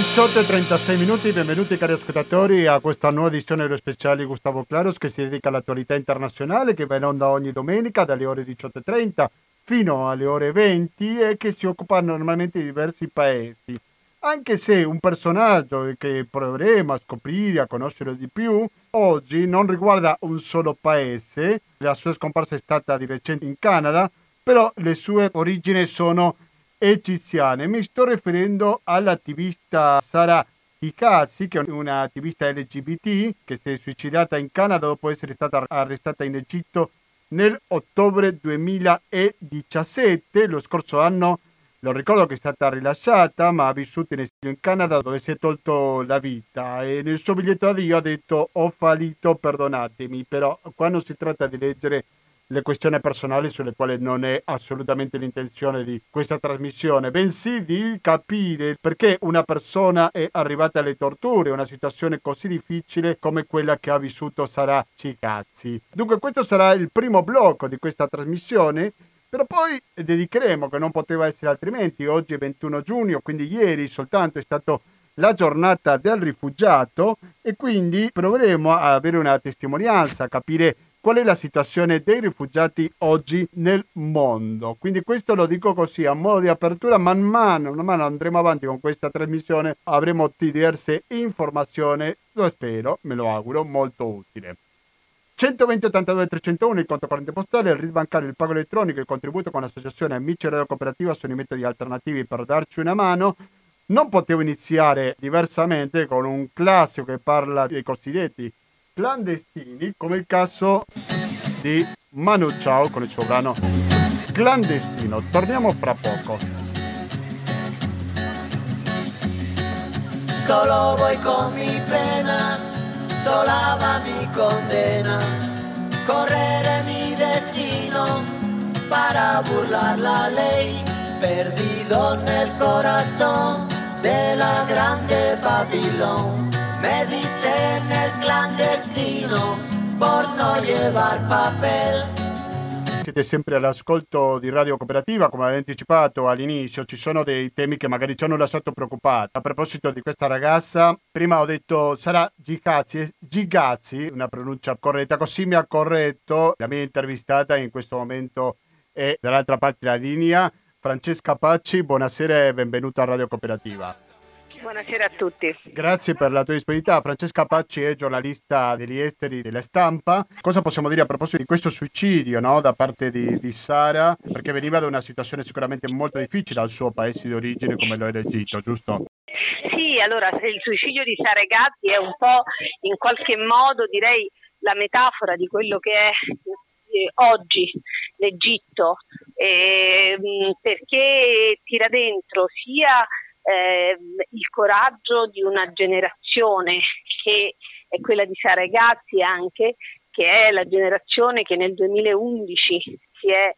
18.36 minuti, benvenuti cari ascoltatori a questa nuova edizione dello speciale Gustavo Claros che si dedica all'attualità internazionale che va in onda ogni domenica dalle ore 18.30 fino alle ore 20 e che si occupa normalmente di diversi paesi. Anche se un personaggio che proveremo a scoprire, a conoscere di più, oggi non riguarda un solo paese, la sua scomparsa è stata di recente in Canada, però le sue origini sono egiziane. Mi sto riferendo all'attivista Sara Hikasi, che è un'attivista LGBT che si è suicidata in Canada dopo essere stata arrestata in Egitto nell'ottobre 2017. Lo scorso anno, lo ricordo che è stata rilasciata, ma ha vissuto in esilio in Canada dove si è tolto la vita e nel suo biglietto addio ha detto ho fallito, perdonatemi, però quando si tratta di leggere le questioni personali sulle quali non è assolutamente l'intenzione di questa trasmissione, bensì di capire perché una persona è arrivata alle torture, una situazione così difficile come quella che ha vissuto Sara Cicazzi. Dunque questo sarà il primo blocco di questa trasmissione, però poi dedicheremo, che non poteva essere altrimenti, oggi è 21 giugno, quindi ieri soltanto è stato la giornata del rifugiato e quindi proveremo a avere una testimonianza, a capire qual è la situazione dei rifugiati oggi nel mondo. Quindi questo lo dico così a modo di apertura, man mano, man mano andremo avanti con questa trasmissione, avremo diverse informazioni, lo spero, me lo auguro, molto utile. 120 82 301 il conto corrente postale, il RID bancario, il pago elettronico, il contributo con l'associazione Amici Radio Cooperativa sono i metodi alternativi per darci una mano. Non potevo iniziare diversamente con un classico che parla dei cosiddetti clandestini, come il caso di Manu Chao con il suo brano Clandestino. Torniamo fra poco. Solo voy con mi pena, sola va mi condena, correre mi destino para burlar la ley, perdido nel corazón de la grande Babilón. Me dicen el clandestino por no llevar papel. Siete sempre all'ascolto di Radio Cooperativa, come avevo anticipato all'inizio, ci sono dei temi che magari ci hanno lasciato preoccupati. A proposito di questa ragazza, prima ho detto sarà Gigazzi, Gigazzi, una pronuncia corretta, così mi ha corretto la mia intervistata in questo momento è dall'altra parte della linea. Francesca Pacci, buonasera e benvenuta a Radio Cooperativa. Buonasera a tutti. Grazie per la tua disponibilità. Francesca Pacci è giornalista degli esteri della stampa. Cosa possiamo dire a proposito di questo suicidio no? da parte di, di, Sara? Perché veniva da una situazione sicuramente molto difficile al suo paese di origine come lo è l'Egitto, giusto? Sì, allora il suicidio di Sara Gatti è un po' in qualche modo direi la metafora di quello che è eh, oggi l'Egitto, eh, perché tira dentro sia eh, il coraggio di una generazione che è quella di Sara Gazzi anche, che è la generazione che nel 2011 si è,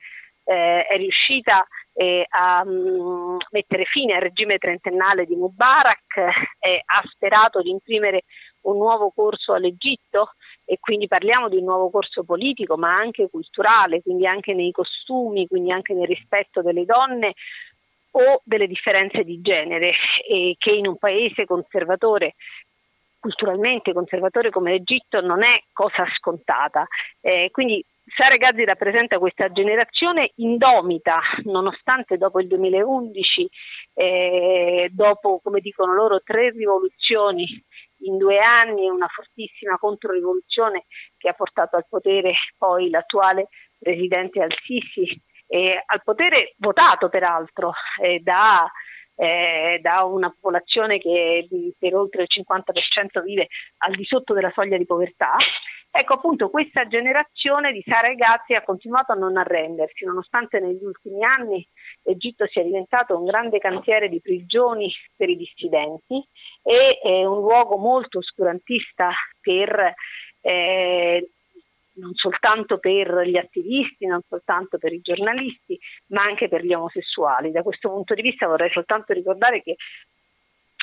eh, è riuscita eh, a um, mettere fine al regime trentennale di Mubarak e ha sperato di imprimere un nuovo corso all'Egitto e quindi parliamo di un nuovo corso politico ma anche culturale, quindi anche nei costumi, quindi anche nel rispetto delle donne, o delle differenze di genere e che in un paese conservatore culturalmente conservatore come l'Egitto non è cosa scontata. Eh, quindi Sara Gazzi rappresenta questa generazione indomita, nonostante dopo il 2011, eh, dopo, come dicono loro, tre rivoluzioni in due anni e una fortissima controrivoluzione che ha portato al potere poi l'attuale presidente Al-Sisi, eh, al potere votato peraltro eh, da, eh, da, una popolazione che per oltre il 50% vive al di sotto della soglia di povertà. Ecco appunto questa generazione di Sara e Gazzi ha continuato a non arrendersi, nonostante negli ultimi anni l'Egitto sia diventato un grande cantiere di prigioni per i dissidenti e un luogo molto oscurantista per eh, non soltanto per gli attivisti, non soltanto per i giornalisti, ma anche per gli omosessuali. Da questo punto di vista vorrei soltanto ricordare che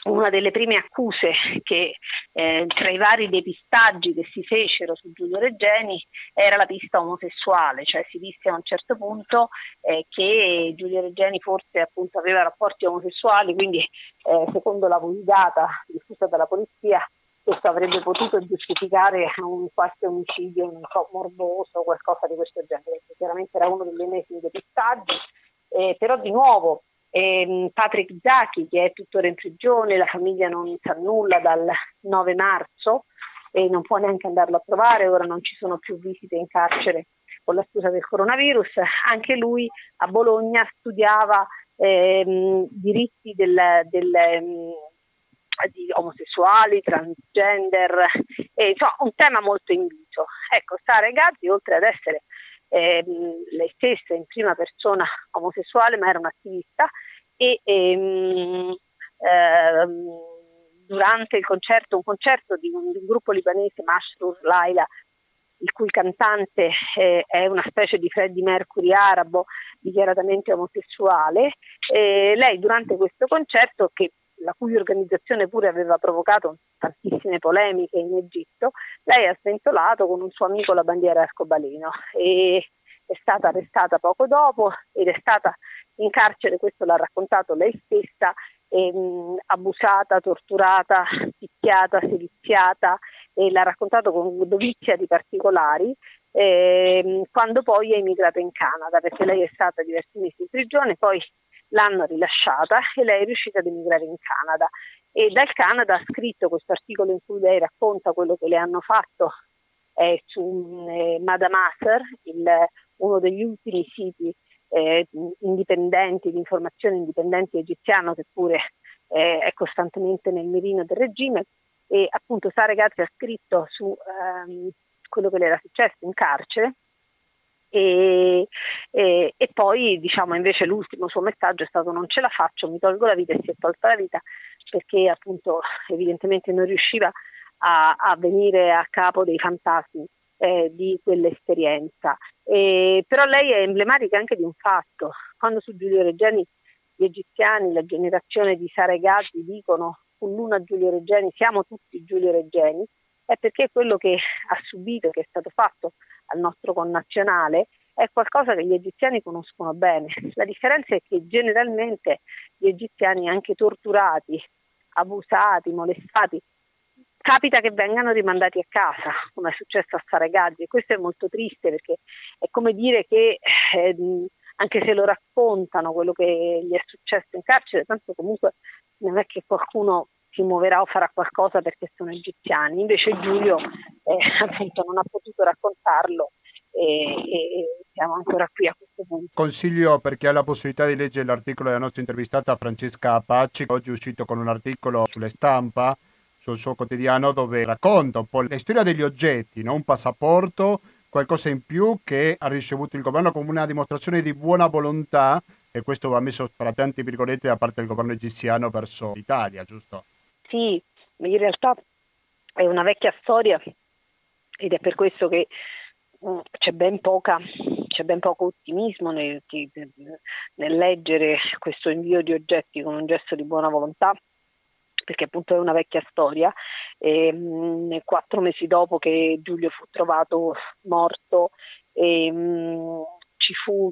una delle prime accuse che eh, tra i vari depistaggi che si fecero su Giulio Reggeni era la pista omosessuale, cioè si disse a un certo punto eh, che Giulio Reggeni forse appunto aveva rapporti omosessuali, quindi eh, secondo la vulgata diffusa dalla polizia questo avrebbe potuto giustificare un qualche omicidio non so, morboso o qualcosa di questo genere, chiaramente era uno degli ennesimi depistaggi, eh, però di nuovo eh, Patrick Zacchi che è tuttora in prigione, la famiglia non sa nulla dal 9 marzo e non può neanche andarlo a trovare, ora non ci sono più visite in carcere con la scusa del coronavirus, anche lui a Bologna studiava ehm, diritti del, del, ehm, di omosessuali, transgender, e, insomma un tema molto inviso. Ecco, Sara Gazzi, oltre ad essere ehm, lei stessa in prima persona omosessuale, ma era un'attivista e ehm, ehm, durante il concerto, un concerto di un, di un gruppo libanese, Mashrur Laila, il cui cantante eh, è una specie di Freddie Mercury arabo dichiaratamente omosessuale, eh, lei durante questo concerto che la cui organizzazione pure aveva provocato tantissime polemiche in Egitto, lei ha sventolato con un suo amico la bandiera arcobaleno e è stata arrestata poco dopo ed è stata in carcere, questo l'ha raccontato lei stessa, ehm, abusata, torturata, picchiata, sediziata e l'ha raccontato con dovizia di particolari ehm, quando poi è emigrata in Canada perché lei è stata diversi mesi in prigione, poi l'hanno rilasciata e lei è riuscita ad emigrare in Canada. E dal Canada ha scritto questo articolo in cui lei racconta quello che le hanno fatto. Eh, su eh, il, uno degli ultimi siti eh, indipendenti, di informazione indipendente egiziano che pure eh, è costantemente nel mirino del regime. E appunto Sara Gazzi ha scritto su ehm, quello che le era successo in carcere e, e, e, poi diciamo invece l'ultimo suo messaggio è stato non ce la faccio, mi tolgo la vita e si è tolta la vita perché appunto evidentemente non riusciva a, a venire a capo dei fantasmi eh, di quell'esperienza. E, però lei è emblematica anche di un fatto, quando su Giulio Reggiani gli egiziani, la generazione di Sara e Gatti dicono con l'una Giulio Reggiani siamo tutti Giulio Reggiani, è perché quello che ha subito, che è stato fatto al nostro connazionale, è qualcosa che gli egiziani conoscono bene. La differenza è che generalmente gli egiziani, anche torturati, abusati, molestati, capita che vengano rimandati a casa, come è successo a Saragazzi, e questo è molto triste perché è come dire che eh, anche se lo raccontano quello che gli è successo in carcere, tanto comunque non è che qualcuno si muoverà o farà qualcosa perché sono egiziani. Invece Giulio eh, appunto non ha potuto raccontarlo e, e, siamo ancora qui a questo punto. Consiglio per chi ha la possibilità di leggere l'articolo della nostra intervistata Francesca Apaci, oggi è uscito con un articolo sulle stampa sul suo quotidiano dove racconta un po' la storia degli oggetti, no? un passaporto, qualcosa in più che ha ricevuto il governo come una dimostrazione di buona volontà e questo va messo tra tanti virgolette da parte del governo egiziano verso l'Italia, giusto? Sì, in realtà è una vecchia storia ed è per questo che uh, c'è, ben poca, c'è ben poco ottimismo nel, nel leggere questo invio di oggetti con un gesto di buona volontà perché appunto è una vecchia storia. E, mh, quattro mesi dopo che Giulio fu trovato morto, e, mh, ci fu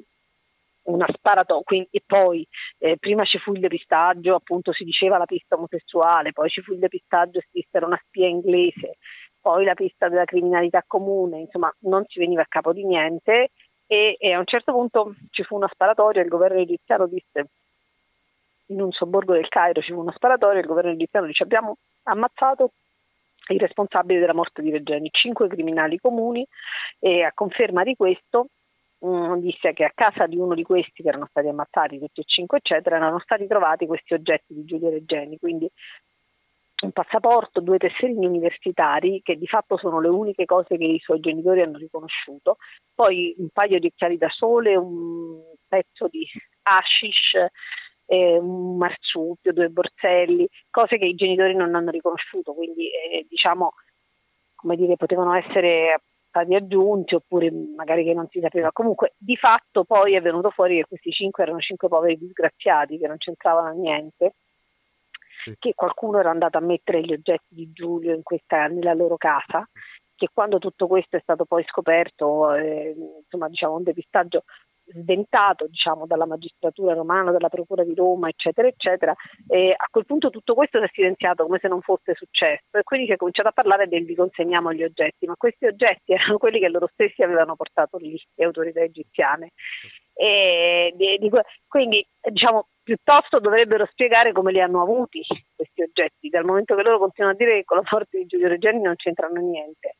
una sparatoria e poi eh, prima ci fu il depistaggio, appunto si diceva la pista omosessuale, poi ci fu il depistaggio, si disse era una spia inglese, poi la pista della criminalità comune, insomma non si veniva a capo di niente e, e a un certo punto ci fu una sparatoria, il governo egiziano disse in un sobborgo del Cairo ci fu una sparatoria, il governo egiziano dice abbiamo ammazzato i responsabili della morte di Regeni, cinque criminali comuni e a conferma di questo mh, disse che a casa di uno di questi che erano stati ammazzati tutti e cinque eccetera erano stati trovati questi oggetti di Giulio Regeni, quindi un passaporto, due tesserini universitari che di fatto sono le uniche cose che i suoi genitori hanno riconosciuto, poi un paio di occhiali da sole, un pezzo di hashish, eh, un marsupio, due borselli, cose che i genitori non hanno riconosciuto, quindi eh, diciamo come dire potevano essere stati aggiunti oppure magari che non si sapeva. Comunque di fatto poi è venuto fuori che questi cinque erano cinque poveri disgraziati che non c'entravano niente sì. che qualcuno era andato a mettere gli oggetti di Giulio questa, nella loro casa, che quando tutto questo è stato poi scoperto, eh, insomma diciamo un depistaggio sventato diciamo, dalla magistratura romana, dalla procura di Roma, eccetera, eccetera, e a quel punto tutto questo si è silenziato come se non fosse successo e quindi si è cominciato a parlare del vi consegniamo gli oggetti, ma questi oggetti erano quelli che loro stessi avevano portato lì, le autorità egiziane. E, di, di, quindi diciamo piuttosto dovrebbero spiegare come li hanno avuti questi oggetti, dal momento che loro continuano a dire che con la morte di Giulio Reggiani non c'entrano niente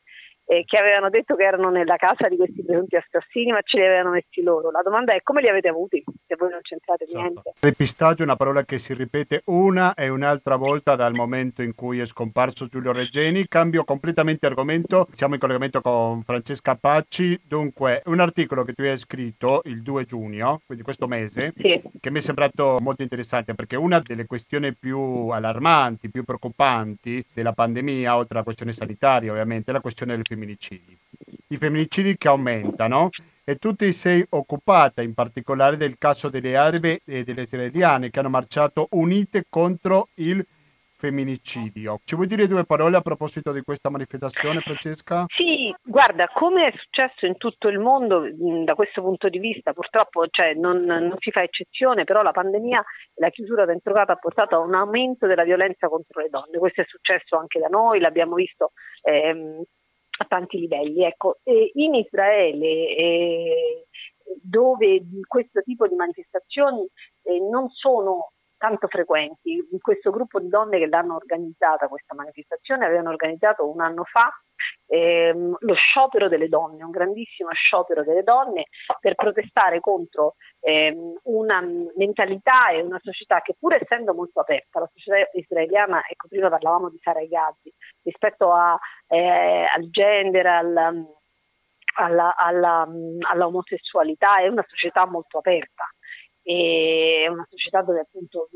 eh, che avevano detto che erano nella casa di questi presunti assassini, ma ce li avevano messi loro. La domanda è come li avete avuti se voi non c'entrate esatto. niente? Depistaggio è una parola che si ripete una e un'altra volta dal momento in cui è scomparso Giulio Reggeni. Cambio completamente argomento, siamo in collegamento con Francesca Pacci. Dunque, un articolo che tu hai scritto il 2 giugno, quindi questo mese, sì. che mi è sembrato molto interessante perché una delle questioni più allarmanti, più preoccupanti della pandemia, oltre alla questione sanitaria ovviamente, è la questione del femminile femminicidi. I femminicidi che aumentano e tu ti sei occupata in particolare del caso delle arabe e delle israeliane che hanno marciato unite contro il femminicidio. Ci vuoi dire due parole a proposito di questa manifestazione, Francesca? Sì, guarda, come è successo in tutto il mondo da questo punto di vista, purtroppo cioè, non, non, si fa eccezione, però la pandemia la chiusura dentro casa ha portato a un aumento della violenza contro le donne. Questo è successo anche da noi, l'abbiamo visto ehm, a tanti livelli. Ecco, in Israele eh, dove questo tipo di manifestazioni eh, non sono tanto frequenti. Questo gruppo di donne che l'hanno organizzata questa manifestazione avevano organizzato un anno fa ehm, lo sciopero delle donne, un grandissimo sciopero delle donne per protestare contro ehm, una mentalità e una società che pur essendo molto aperta, la società israeliana, ecco prima parlavamo di Sara Gazzi, rispetto a, eh, al gender, al, alla, alla, alla omosessualità, è una società molto aperta. È una società dove appunto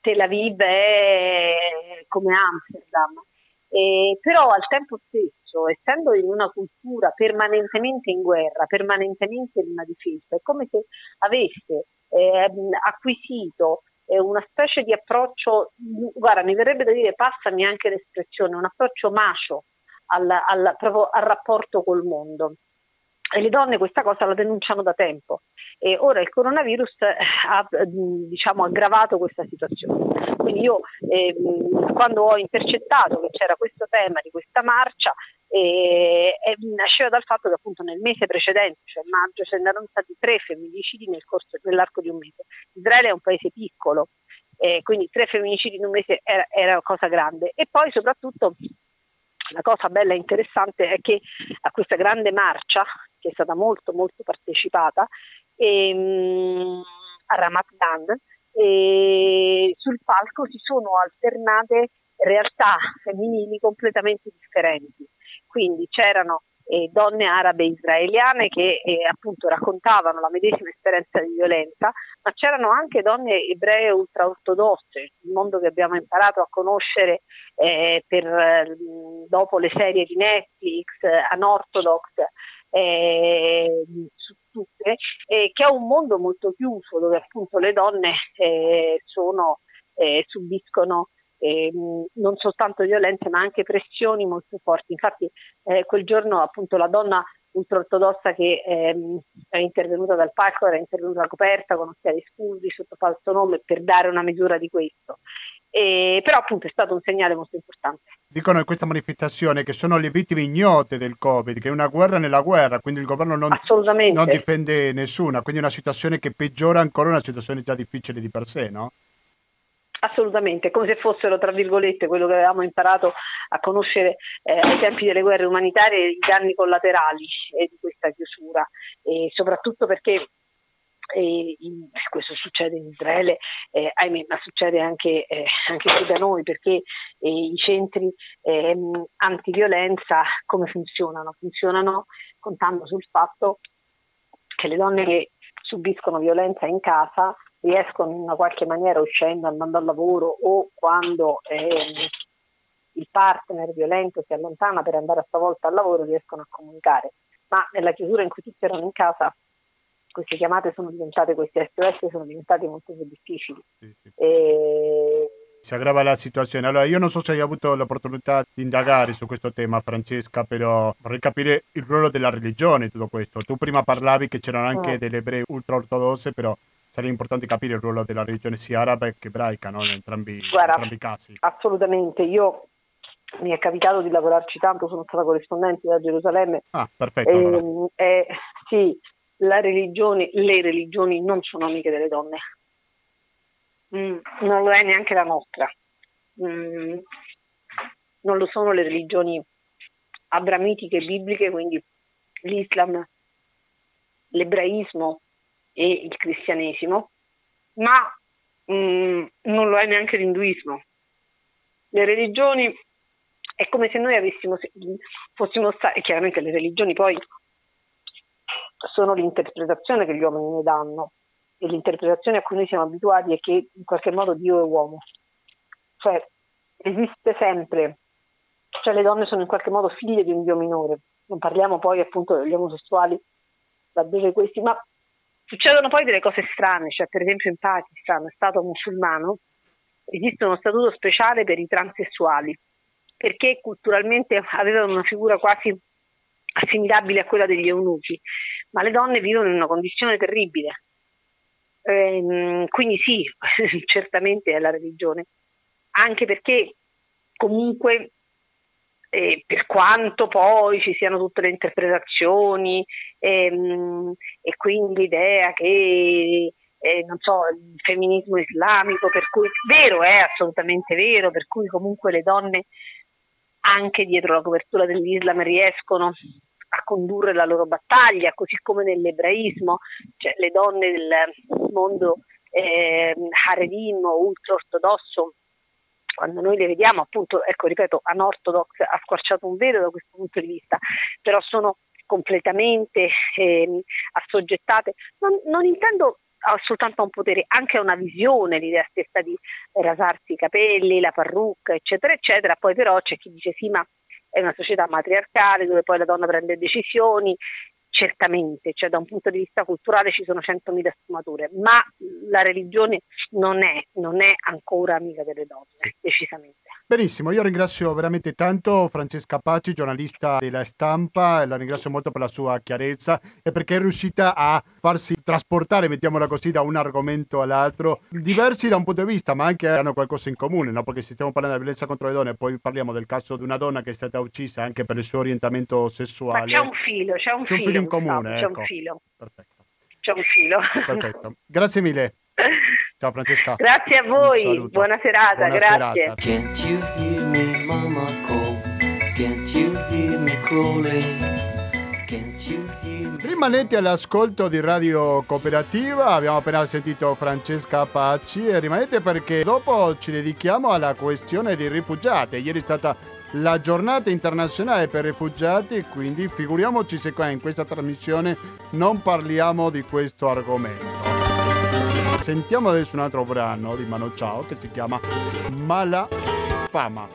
Tel Aviv è come Amsterdam, e, però al tempo stesso, essendo in una cultura permanentemente in guerra, permanentemente in una difesa, è come se avesse eh, acquisito eh, una specie di approccio, guarda, mi verrebbe da dire, passami anche l'espressione, un approccio macio al, al, al rapporto col mondo. E le donne questa cosa la denunciano da tempo e ora il coronavirus eh, ha diciamo, aggravato questa situazione. Quindi io eh, quando ho intercettato che c'era questo tema di questa marcia eh, nasceva dal fatto che appunto nel mese precedente, cioè maggio, ce n'erano stati tre femminicidi nel corso, nell'arco di un mese. Israele è un paese piccolo, eh, quindi tre femminicidi in un mese era, era una cosa grande e poi soprattutto la cosa bella e interessante è che a questa grande marcia, che è stata molto molto partecipata, ehm, a Ramadan, e sul palco si sono alternate realtà femminili completamente differenti. Quindi c'erano eh, donne arabe israeliane che eh, appunto raccontavano la medesima esperienza di violenza, ma c'erano anche donne ebree ultraortodosse, il mondo che abbiamo imparato a conoscere eh, per, dopo le serie di Netflix, Unorthodox, eh, su tutte, che è un mondo molto chiuso dove appunto le donne eh, sono, eh, subiscono eh, non soltanto violenze ma anche pressioni molto forti. Infatti eh, quel giorno appunto la donna ultraortodossa che ehm, è intervenuta dal palco era intervenuta coperta con occhiali scuri sotto falso nome per dare una misura di questo. E, però appunto è stato un segnale molto importante. Dicono in questa manifestazione che sono le vittime ignote del Covid, che è una guerra nella guerra, quindi il governo non, non difende nessuna, quindi è una situazione che peggiora ancora una situazione già difficile di per sé, no? Assolutamente, come se fossero, tra virgolette, quello che avevamo imparato a conoscere eh, ai tempi delle guerre umanitarie, i danni collaterali eh, di questa chiusura, e soprattutto perché e in, questo succede in Israele, eh, ahimè, ma succede anche, eh, anche, qui da noi perché eh, i centri ehm, antiviolenza come funzionano? Funzionano contando sul fatto che le donne che subiscono violenza in casa riescono in una qualche maniera uscendo, andando al lavoro o quando ehm, il partner violento si allontana per andare a sua volta al lavoro riescono a comunicare. Ma nella chiusura in cui tutti erano in casa queste chiamate sono diventate, questi SOS sono diventati molto più difficili. Sì, sì. E si aggrava la situazione. Allora, io non so se hai avuto l'opportunità di indagare su questo tema, Francesca, però vorrei capire il ruolo della religione in tutto questo. Tu prima parlavi che c'erano anche Mm. delle ebrei ultraortodosse, però sarebbe importante capire il ruolo della religione sia araba che ebraica, no? in, entrambi, in Guarda, entrambi i casi. Assolutamente, io mi è capitato di lavorarci tanto, sono stata corrispondente da Gerusalemme. Ah, perfetto. allora. Ehm, eh, sì, la religione, le religioni non sono amiche delle donne. Mm, non lo è neanche la nostra. Mm, non lo sono le religioni abramitiche bibliche, quindi l'Islam, l'ebraismo e il cristianesimo, ma mm, non lo è neanche l'induismo. Le religioni è come se noi avessimo, fossimo stati, e chiaramente le religioni poi sono l'interpretazione che gli uomini ne danno e l'interpretazione a cui noi siamo abituati è che in qualche modo Dio è uomo. Cioè esiste sempre, cioè le donne sono in qualche modo figlie di un Dio minore. Non parliamo poi appunto degli omosessuali, laddove questi, ma succedono poi delle cose strane, cioè per esempio in Pakistan, stato musulmano, esiste uno statuto speciale per i transessuali, perché culturalmente avevano una figura quasi assimilabile a quella degli eunuchi, ma le donne vivono in una condizione terribile. Ehm, quindi sì, certamente è la religione, anche perché comunque eh, per quanto poi ci siano tutte le interpretazioni ehm, e quindi l'idea che eh, non so, il femminismo islamico, per cui vero è assolutamente vero, per cui comunque le donne anche dietro la copertura dell'Islam riescono a condurre la loro battaglia, così come nell'ebraismo, cioè le donne del mondo eh, Haredim o ultra-ortodosso, quando noi le vediamo, appunto, ecco, ripeto, anorthodox ha squarciato un velo da questo punto di vista, però sono completamente eh, assoggettate. Non, non intendo soltanto a un potere, anche a una visione, l'idea stessa di rasarsi i capelli, la parrucca, eccetera, eccetera. Poi però c'è chi dice sì, ma è una società matriarcale dove poi la donna prende decisioni, certamente, cioè da un punto di vista culturale ci sono centomila sfumature, ma la religione non è, non è ancora amica delle donne, decisamente. Benissimo, io ringrazio veramente tanto Francesca Paci, giornalista della stampa, la ringrazio molto per la sua chiarezza e perché è riuscita a farsi trasportare, mettiamola così, da un argomento all'altro, diversi da un punto di vista, ma anche hanno qualcosa in comune, no? perché se stiamo parlando di violenza contro le donne, poi parliamo del caso di una donna che è stata uccisa anche per il suo orientamento sessuale. Ma c'è un filo, c'è un, c'è un filo, in comune, c'è ecco. un filo. Perfetto. C'è un filo. Perfetto. Grazie mille. Ciao Francesca. Grazie a voi, buona serata, Buona grazie. serata. Rimanete all'ascolto di Radio Cooperativa, abbiamo appena sentito Francesca Pacci e rimanete perché dopo ci dedichiamo alla questione dei rifugiati. Ieri è stata la giornata internazionale per i rifugiati, quindi figuriamoci se qua in questa trasmissione non parliamo di questo argomento. Sentiamo adesso un altro brano di Mano Ciao che si chiama Mala Fama. Fama,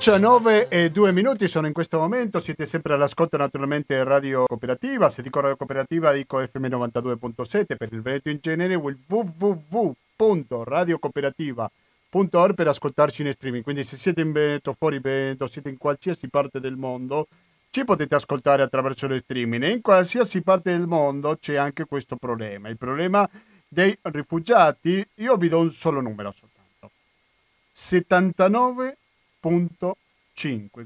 19 e 2 minuti sono in questo momento, siete sempre all'ascolto naturalmente Radio Cooperativa, se dico Radio Cooperativa dico FM 92.7 per il Veneto in genere www.radiocooperativa.org per ascoltarci in streaming, quindi se siete in Veneto, fuori Veneto, siete in qualsiasi parte del mondo ci potete ascoltare attraverso lo streaming. E in qualsiasi parte del mondo c'è anche questo problema, il problema dei rifugiati, io vi do un solo numero soltanto, 79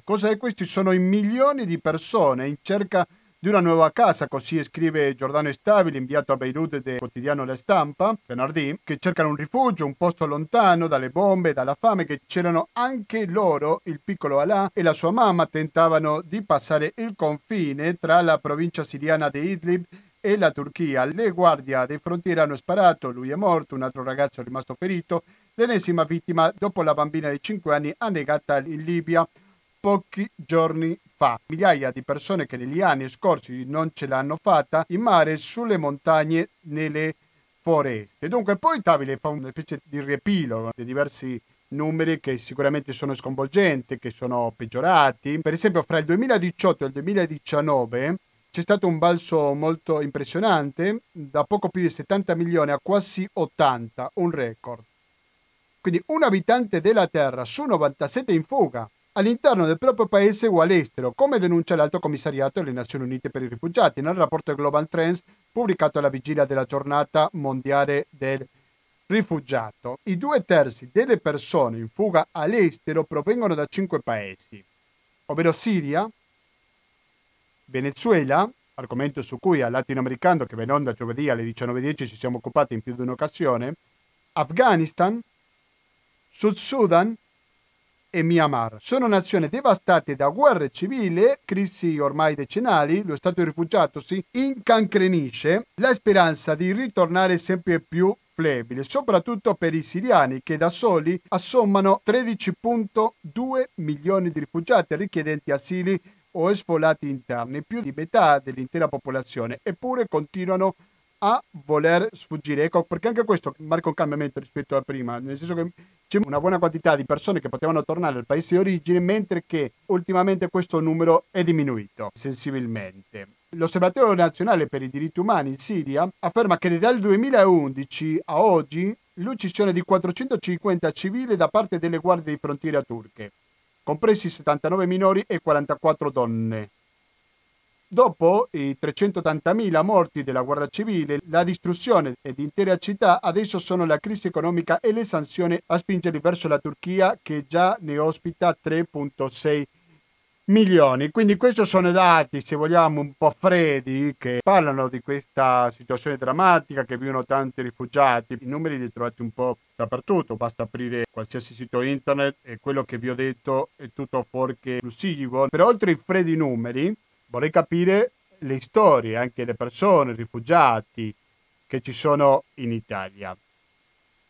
Cos'è? Questi sono i milioni di persone in cerca di una nuova casa, così scrive Giordano Stabile, inviato a Beirut del quotidiano La Stampa, venerdì, che cercano un rifugio, un posto lontano dalle bombe, dalla fame, che c'erano anche loro, il piccolo Alà e la sua mamma tentavano di passare il confine tra la provincia siriana di Idlib e la Turchia. Le guardie dei frontieri hanno sparato, lui è morto, un altro ragazzo è rimasto ferito. L'ennesima vittima, dopo la bambina di 5 anni, annegata in Libia pochi giorni fa. Migliaia di persone che negli anni scorsi non ce l'hanno fatta in mare, sulle montagne, nelle foreste. Dunque poi Tabile fa una specie di riepilogo di diversi numeri che sicuramente sono sconvolgenti, che sono peggiorati. Per esempio fra il 2018 e il 2019 c'è stato un balzo molto impressionante, da poco più di 70 milioni a quasi 80, un record. Quindi un abitante della Terra su 97 in fuga all'interno del proprio paese o all'estero, come denuncia l'Alto Commissariato delle Nazioni Unite per i Rifugiati nel rapporto Global Trends pubblicato alla vigilia della giornata mondiale del rifugiato. I due terzi delle persone in fuga all'estero provengono da cinque paesi, ovvero Siria, Venezuela, argomento su cui al latinoamericano che va in giovedì alle 19.10 ci siamo occupati in più di un'occasione, Afghanistan, Sud Sudan e Myanmar. Sono nazioni devastate da guerre civili, crisi ormai decennali, lo stato di rifugiato si incancrenisce, la speranza di ritornare sempre più flebile, soprattutto per i siriani che da soli assommano 13.2 milioni di rifugiati richiedenti asili o sfollati interni, più di metà dell'intera popolazione, eppure continuano a voler sfuggire. Ecco perché anche questo marca un cambiamento rispetto a prima, nel senso che c'è una buona quantità di persone che potevano tornare al paese di origine, mentre che ultimamente questo numero è diminuito sensibilmente. L'Osservatorio nazionale per i diritti umani in Siria afferma che dal 2011 a oggi l'uccisione di 450 civili da parte delle guardie di frontiera turche compresi 79 minori e 44 donne. Dopo i 380.000 morti della guerra civile, la distruzione di intere città, adesso sono la crisi economica e le sanzioni a spingerli verso la Turchia che già ne ospita 3.6 milioni. Quindi questi sono dati, se vogliamo, un po' freddi che parlano di questa situazione drammatica che vivono tanti rifugiati. I numeri li trovate un po' dappertutto, basta aprire qualsiasi sito internet e quello che vi ho detto è tutto fuorché esclusivo. Però oltre ai freddi numeri vorrei capire le storie, anche le persone, i rifugiati che ci sono in Italia.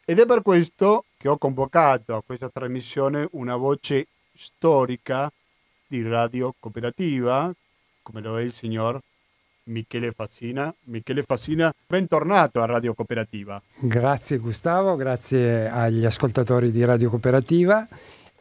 Ed è per questo che ho convocato a questa trasmissione una voce storica di Radio Cooperativa, come lo è il signor Michele Fassina. Michele Fassina, bentornato a Radio Cooperativa. Grazie Gustavo, grazie agli ascoltatori di Radio Cooperativa.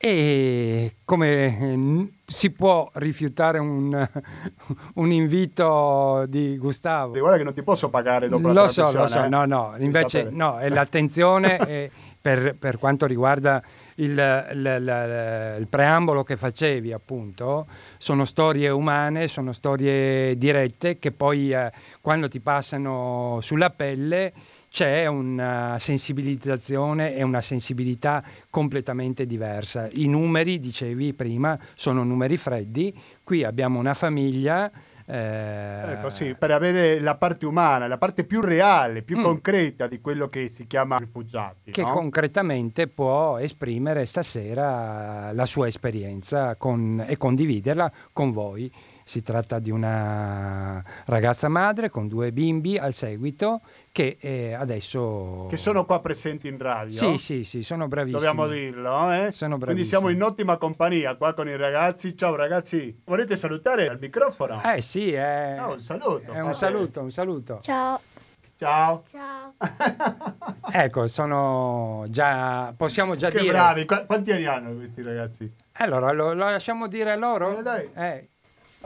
E come si può rifiutare un, un invito di Gustavo? Guarda che non ti posso pagare dopo lo la so, lo so, eh? no, no, invece no, è l'attenzione è per, per quanto riguarda il, il, il, il, preambolo che facevi, appunto, sono storie umane, sono storie dirette che poi eh, quando ti passano sulla pelle c'è una sensibilizzazione e una sensibilità completamente diversa. I numeri, dicevi prima, sono numeri freddi, qui abbiamo una famiglia eh... Ecco, sì, per avere la parte umana, la parte più reale, più mm. concreta di quello che si chiama rifugiati. Che no? concretamente può esprimere stasera la sua esperienza con, e condividerla con voi. Si tratta di una ragazza madre con due bimbi al seguito che eh, adesso... Che sono qua presenti in radio. Sì, sì, sì, sono bravissimi. Dobbiamo dirlo, eh? Sono bravissimi. Quindi siamo in ottima compagnia qua con i ragazzi. Ciao ragazzi, volete salutare al microfono? Eh sì, è... No, un saluto. È un saluto, un saluto. Ciao. Ciao. Ciao. ecco, sono già... possiamo già che dire... bravi, Qu- quanti anni hanno questi ragazzi? Allora, lo, lo lasciamo dire a loro? Eh, dai. Eh.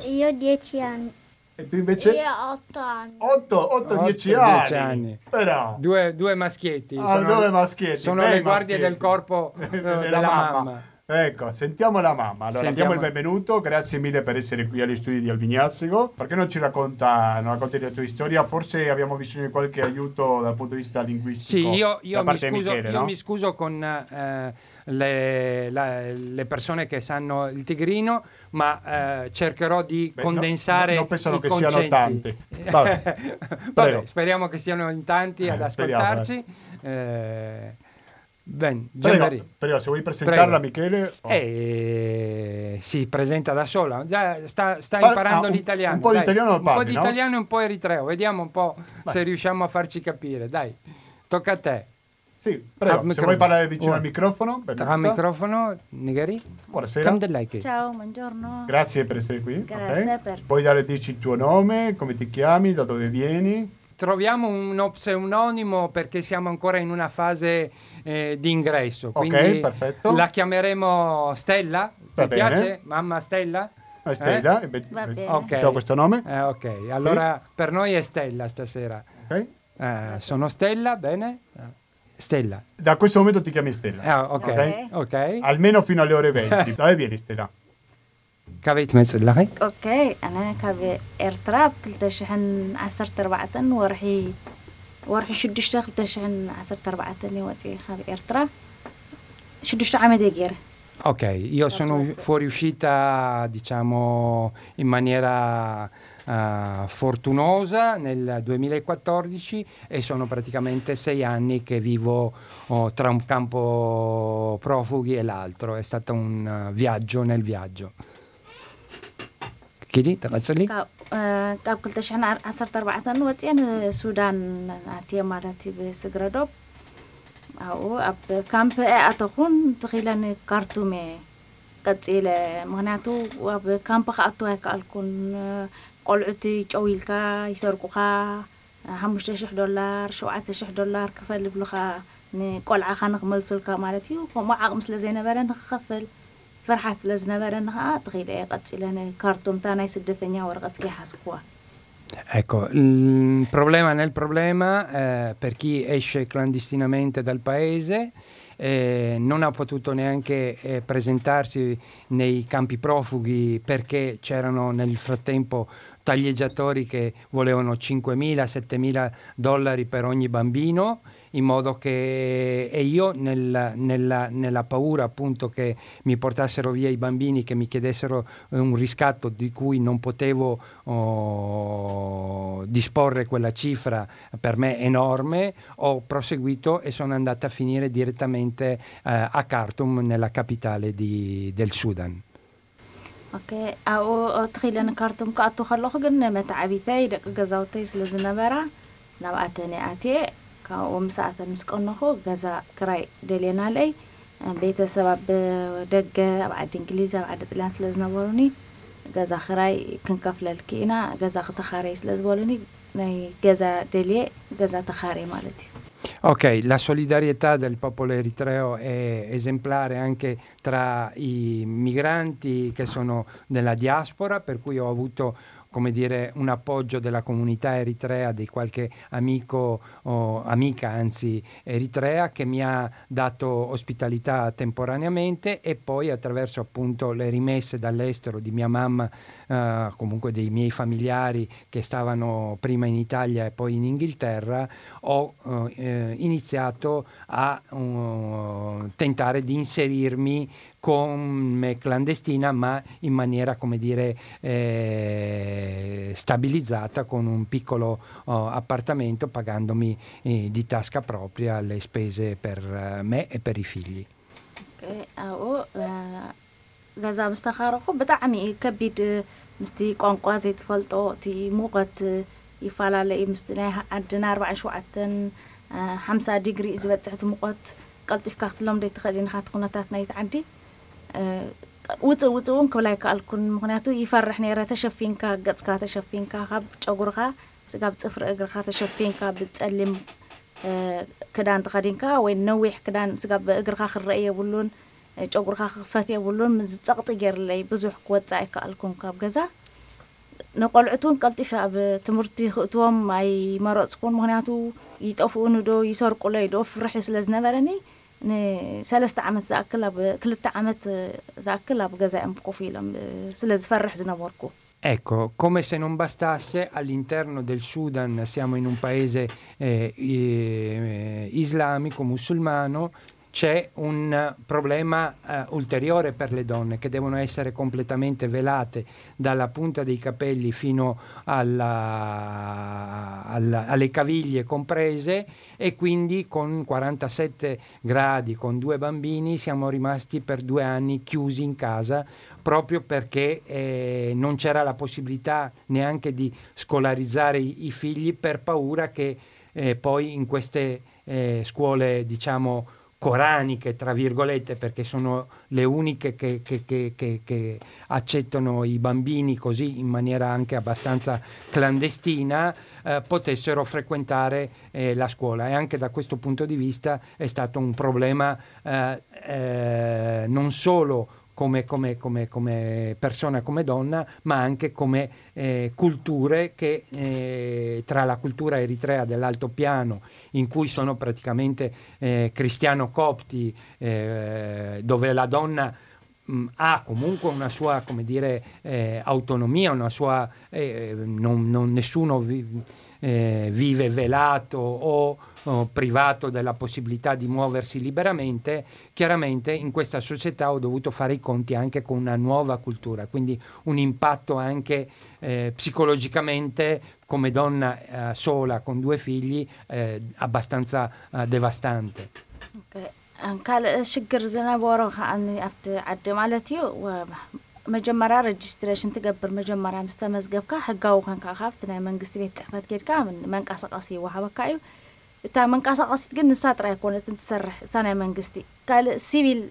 Io dieci anni. E tu invece? Io ho otto anni. 8, 8, 10 anni. anni. Però. Due, due maschietti. Ah, sono, due maschietti. Sono bei le guardie maschietti. del corpo eh, della, della mamma. mamma. Ecco, sentiamo la mamma. Allora, Sentiamo. diamo il benvenuto, grazie mille per essere qui agli studi di Albignazzico. Perché non ci racconta, non racconti la tua storia? Forse abbiamo bisogno di qualche aiuto dal punto di vista Sì, linguistico. io, io da mi, scuso, Michele, io no? mi scuso con eh, le, la- le persone che sanno il tigrino, ma eh, cercherò di Beh, no- condensare non penso i che siano concetti. tanti. Vabbè. Vabbè, speriamo che siano in tanti ad Eh, speriamo, ascoltarci. Eh, ben, Prego, prego, se vuoi presentarla, Prego. Michele. oh. Eh, si presenta da sola, già sta, sta Pa- imparando ah, un- l'italiano. un po' di italiano lo Un po' parli, di no? italiano e un po' eritreo. Vediamo un po' Vai. se riusciamo a farci capire. Dai, tocca a te. Sì, prego, Al se microfono. vuoi parlare vicino Oh. al microfono. Tra benvenuta. microfono, Nigari. Buonasera. Come like it? Ciao, buongiorno. Grazie per essere qui. Grazie ok? per- Puoi dare dici il tuo nome, come ti chiami, da dove vieni? Troviamo uno pseudonimo perché siamo ancora in una fase eh, di ingresso. Ok, perfetto. La chiameremo Stella. Va Ti bene. piace? Mamma Stella? Ah, Stella, Eh? e beh, Va beh, bene. Ok. so questo nome. Eh, ok, allora per noi è Stella stasera. ok? Eh, sono Stella, bene? Stella. Da questo momento ti chiami Stella. Ah, ok. okay? okay. Almeno fino alle ore 20. Dove vieni Stella؟ كافيت ما تسلخي اوكي انا كافي ارتراب كلتا شحن عسرت اربعة ورحي ورحي شدشتا كلتا شحن عسرت اربعة واتي خافي ارتراب شدشتا عام دقير Ok, io sono fuoriuscita diciamo in maniera eh, fortunosa nel 2014 e sono praticamente sei anni che vivo oh, tra un campo profughi e l'altro, è stato un eh, viaggio nel viaggio. Chiedi, تغسلي؟ ካብ አ፣ ካብ 2014 ወፂአ ንሱዳን ኣትየ ማለት እዩ ብስግረዶብ ኣብኡ ኣብ ካምፕ ኣተኹን ተኺለን ካርቱም እየ ቀፂለ ምክንያቱ ኣብ ካምፕ ክኣቱ ኣይከኣልኩን ቆልዑቲ ጨው ኢልካ ይሰርቁኻ ሓሙሽተ ሽሕ ዶላር ሸውዓተ ሽሕ ዶላር ክፈል ይብሉኻ ንቆልዓኻ ንክመልሱልካ ማለት እዩ ከምኡ ዓቕሚ ስለ ዘይነበረ ንክኸፍል ፍርሓት ስለ ዝነበረኒ ከዓ ተኺለ እየ ቀፂለ ንካርቱምታ ናይ ስደተኛ ወረቐት ከይሓስክዋ Ecco, il problema nel problema, eh, per chi esce clandestinamente dal paese, eh, non ha potuto neanche eh, presentarsi nei campi profughi perché c'erano nel frattempo taglieggiatori che volevano 5.000-7.000 dollari per ogni bambino, in modo che e io nel- nella, nella paura appunto che mi portassero via i bambini, che mi chiedessero eh, un riscatto di cui non potevo oh, disporre quella cifra per me enorme, ho proseguito e sono andata a finire direttamente eh, a Khartoum, nella capitale di- del Sudan. ኣብኡ ተኺለ ንካርቱም ክኣቱ ከለኹ ግን መታዓቢተይ ደቂ ገዛውተይ ስለ ዝነበራ ናብኣተን ኣትየ ካብኡ ምስኣተን ምስ ቀነኹ ገዛ ክራይ ደልየናለይ ቤተሰብ ኣብ ደገ ኣብ ዓዲ እንግሊዝ ኣብ ዓዲ ጥልያን ስለ ዝነበሩኒ ገዛ ክራይ ክንከፍለልኪ ኢና ገዛ ክተኻረይ ስለ ዝበሉኒ ናይ ገዛ ደልየ ገዛ ተኻረይ ማለት እዩ Ok, la solidarietà del popolo eritreo è esemplare anche tra i migranti che sono nella diaspora, per cui ho avuto come dire, un appoggio della comunità eritrea, di qualche amico o amica, anzi eritrea, che mi ha dato ospitalità temporaneamente e poi attraverso appunto le rimesse dall'estero di mia mamma, eh, comunque dei miei familiari che stavano prima in Italia e poi in Inghilterra, ho eh, iniziato a uh, tentare di inserirmi come clandestina ma in maniera come dire eh, stabilizzata con un piccolo oh, appartamento pagandomi eh, di tasca propria le spese per eh, me e per i figli. ኣብኡ ገዛ ምስ ተኻረኹ ብጣዕሚ እዩ ከቢድ ምስቲ ቋንቋ ዘይትፈልጦ እቲ ሙቐት ይፈላለ እዩ ምስቲ ናይ ዓድና ኣርባዕን ሸውዓተን ሓምሳ ዲግሪ እዩ ዝበፅሕ እቲ ሙቐት ቀልጢፍካ ክትለምዶ ይትኽእል ኢኻ እቲ ኩነታት ናይቲ ዓዲ ውፅእ ውፅእ እውን ክብላ ይከኣልኩን ምክንያቱ ይፈርሕ ነይረ ተሸፊንካ ገፅካ ተሸፊንካ ካብ ጨጉርካ ስጋብ ፅፍሪ እግርካ ተሸፊንካ ብፀሊም ክዳን ተኸዲንካ ወይ ነዊሕ ክዳን ስጋብ እግርካ ክረአ የብሉን ጨጉርካ ክኽፈት የብሉን ዝፀቕጢ ገይርለይ ብዙሕ ክወፃእ ኣይከኣልኩም ካብ ገዛ ንቆልዑት እውን ቀልጢፈ ኣብ ትምህርቲ ክእትዎም ኣይመረፅኩን ምክንያቱ ይጠፍኡኒ ዶ ይሰርቁለይ ዶ ፍርሒ ስለ ዝነበረኒ ንሰለስተ ዓመት ዝኣክል ኣብ ክልተ ዓመት ዝኣክል ኣብ ገዛ እዮም ኮፍ ኢሎም ስለ ዝፈርሕ ዝነበርኩ Ecco, come se non bastasse, all'interno del Sudan siamo in un paese eh, eh, islamico, musulmano, c'è un problema eh, ulteriore per le donne che devono essere completamente velate dalla punta dei capelli fino alla- alla- alle caviglie comprese e quindi con 47 gradi, con due bambini, siamo rimasti per due anni chiusi in casa proprio perché eh, non c'era la possibilità neanche di scolarizzare i, i figli per paura che eh, poi in queste eh, scuole, diciamo, coraniche, tra virgolette, perché sono le uniche che, che- che- che- accettano i bambini così in maniera anche abbastanza clandestina, eh, potessero frequentare eh, la scuola. E anche da questo punto di vista è stato un problema eh, eh, non solo come, come- come- come persona, come donna, ma anche come eh, culture che eh, tra la cultura eritrea dell'altopiano, in cui sono praticamente eh, cristiano-copti, eh, dove la donna mh, ha comunque una sua dire, eh, autonomia, una sua, eh, non, non- nessuno vi- vive velato o, o privato della possibilità di muoversi liberamente, chiaramente in questa società ho dovuto fare i conti anche con una nuova cultura, quindi un impatto anche eh, psicologicamente come donna eh, sola con due figli eh, abbastanza eh, devastante. ካልእ ሽግር ዝነበሮ ከዓኒ ኣብቲ ዓዲ ማለት እዩ ወ- መጀመርያ ረጅስትሬሽን ትገብር መጀመርያ ምስ ተመዝገብካ ሕጋዊ ኮንካ ካብቲ ናይ መንግስቲ ቤት ፅሕፈት ጌድካ መንቀሳቐሲ ይወሃበካ እዩ እታ መንቀሳቐሲት ግን ንሳ ጥራይ ኮነትን ትሰርሕ እታ ናይ መንግስቲ። ካልእ ሲቪል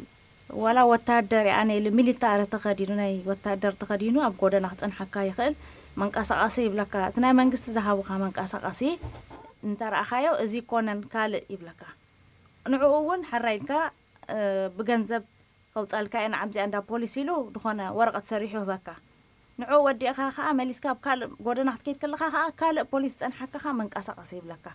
ዋላ ወታደር ኣነ ኢሉ ሚሊታሪ ተኸዲኑ ናይ ወታደር ተኸዲኑ ኣብ ጎደና ክፀንሐካ ይኽእል። መንቀሳቐሲ ይብለካ። እቲ ናይ መንግስቲ ዝሃቡካ መንቀሳቐሲ እንተረኣኻዮ እዚ ኮነን ካልእ ይብለካ። ንዕኡ እውን ሓራይድካ ብገንዘብ ከውፃልካ እየ ንዓብዚኣ እንዳ ፖሊስ ኢሉ ዝኾነ ወረቐት ሰሪሑ ይህበካ። ንዕኡ ወዲእኻ ከዓ መሊስካ ኣብ ካልእ ጎደና ክትከይድ ከለካ ከዓ ካልእ ፖሊስ ፀንሐካ ከዓ መንቀሳቐሲ ይብለካ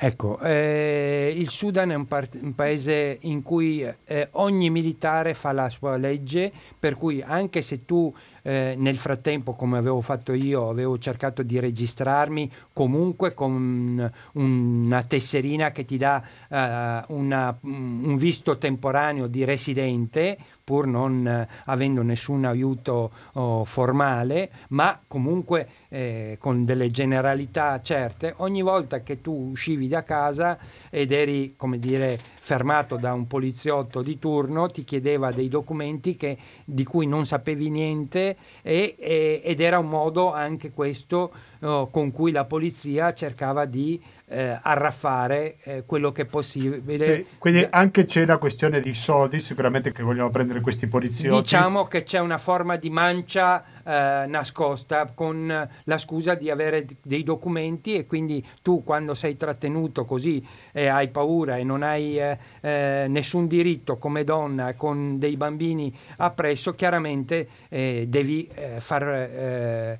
Ecco, eh, il Sudan è un, par- un paese in cui eh, ogni militare fa la sua legge, per cui anche se tu eh, nel frattempo, come avevo fatto io, avevo cercato di registrarmi comunque con una tesserina che ti dà eh, una- un visto temporaneo di residente, pur non eh, avendo nessun aiuto oh, formale, ma comunque eh, con delle generalità certe, ogni volta che tu uscivi da casa ed eri, come dire, fermato da un poliziotto di turno, ti chiedeva dei documenti che- di cui non sapevi niente e- e- ed era un modo anche questo oh, con cui la polizia cercava di eh, arraffare eh, quello che è possibile. Sì, quindi anche c'è la questione di soldi, sicuramente che vogliono prendere questi poliziotti. Diciamo che c'è una forma di mancia eh, nascosta con la scusa di avere dei documenti e quindi tu quando sei trattenuto così e hai paura e non hai eh, eh, nessun diritto come donna con dei bambini appresso, chiaramente eh, devi far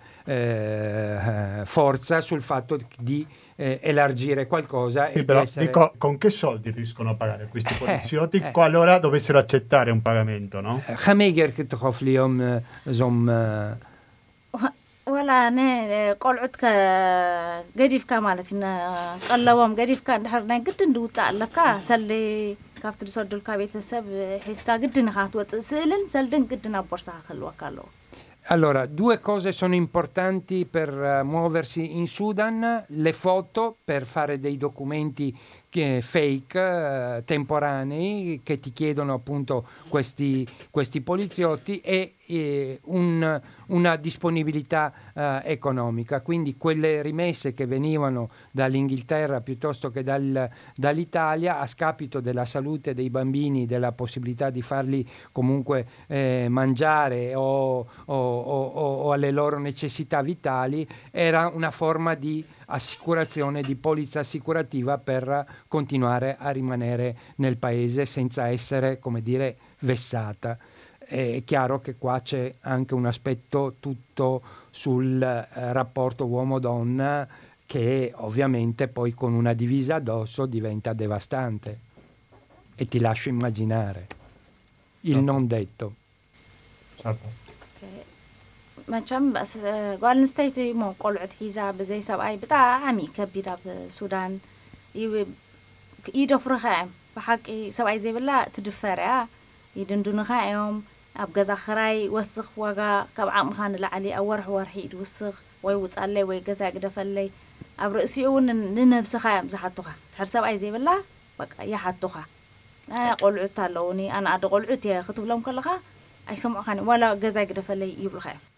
forza sul fatto di eh, elargire qualcosa Sì, e però di essere... dico, con che soldi riescono a pagare questi poliziotti eh. qualora dovessero accettare un pagamento, no? خميجر كنت خاف اليوم آه، زوم آه، ወላ ነ ቆልዑት ከ- ገዲፍካ ማለት እዩ ነ- ቀለቦም ገዲፍካ እንድሕር ናይ ግድን ድውፃእ ኣለካ ሰሊ ካብቲ ዝሰዱልካ ቤተሰብ ሒዝካ ግድን ኢኻ ትወፅእ ስእልን ሰልድን ግድን ኣብ ቦርሳኻ ክህልወካ ኣለዎ allora, due cose sono importanti per eh, muoversi in Sudan, le foto per fare dei documenti che- fake, eh, temporanei, che ti chiedono appunto questi, questi poliziotti e eh, un- una disponibilità eh, economica. Quindi quelle rimesse che venivano dall'Inghilterra piuttosto che dal- dall'Italia a scapito della salute dei bambini, della possibilità di farli comunque eh, mangiare o, o- o- o- alle loro necessità vitali, era una forma di assicurazione, di polizza assicurativa per continuare a rimanere nel paese senza essere, come dire, vessata È chiaro che qua c'è anche un aspetto tutto sul eh, rapporto uomo-donna che ovviamente poi con una divisa addosso diventa devastante. e ti lascio immaginare il non detto. Sato. መቸም ጓል ኣንስተይቲ ሞ ቆልዑት ሒዛ ብዘይ ሰብኣይ ብጣዕሚ ከቢድ ኣብ ሱዳን ይደፍሩኻ እዮም ብሓቂ ሰብኣይ ዘይብላ ትድፈር እያ ይድንድኑኻ እዮም ኣብ ገዛ ክራይ ወስኽ ዋጋ ካብ ዓቕምኻ ንላዕሊ ኣብ ወርሒ ወርሒ ኢድ ውስኽ ወይ ውፃለይ ወይ ገዛ ግደፈለይ ኣብ ርእሲኡ እውን ንነብስኻ እዮም ዝሓቱኻ ድሕሪ ሰብኣይ ዘይብላ በቃ ይሓቱኻ ናይ ቆልዑት ኣለውኒ ኣነ ኣደ ቆልዑት እየ ክትብሎም ከለኻ ኣይሰምዑኻን ዋላ ገዛ ግደፈለይ ይብሉኻ እዮም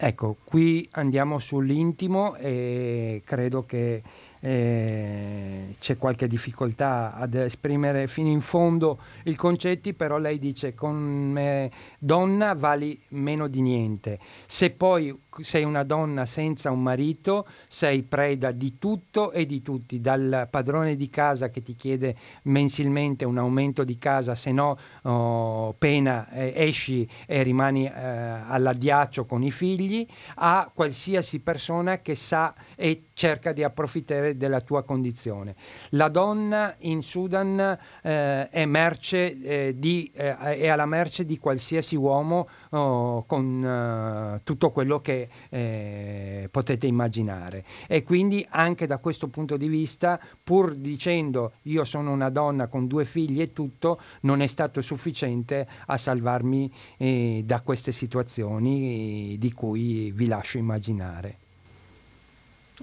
Ecco, qui andiamo sull'intimo e credo che eh, c'è qualche difficoltà ad esprimere fino in fondo i concetti, però lei dice con me donna vali meno di niente. Se poi sei una donna senza un marito, sei preda di tutto e di tutti, dal padrone di casa che ti chiede mensilmente un aumento di casa, se no oh, pena eh, esci e rimani eh, all'addiaccio con i figli, a qualsiasi persona che sa e cerca di approfittare della tua condizione. La donna in Sudan eh, è, merce, eh, di, eh, è alla merce di qualsiasi uomo oh, con eh, tutto quello che eh, potete immaginare. E quindi anche da questo punto di vista, pur dicendo io sono una donna con due figli e tutto, non è stato sufficiente a salvarmi eh, da queste situazioni di cui vi lascio immaginare.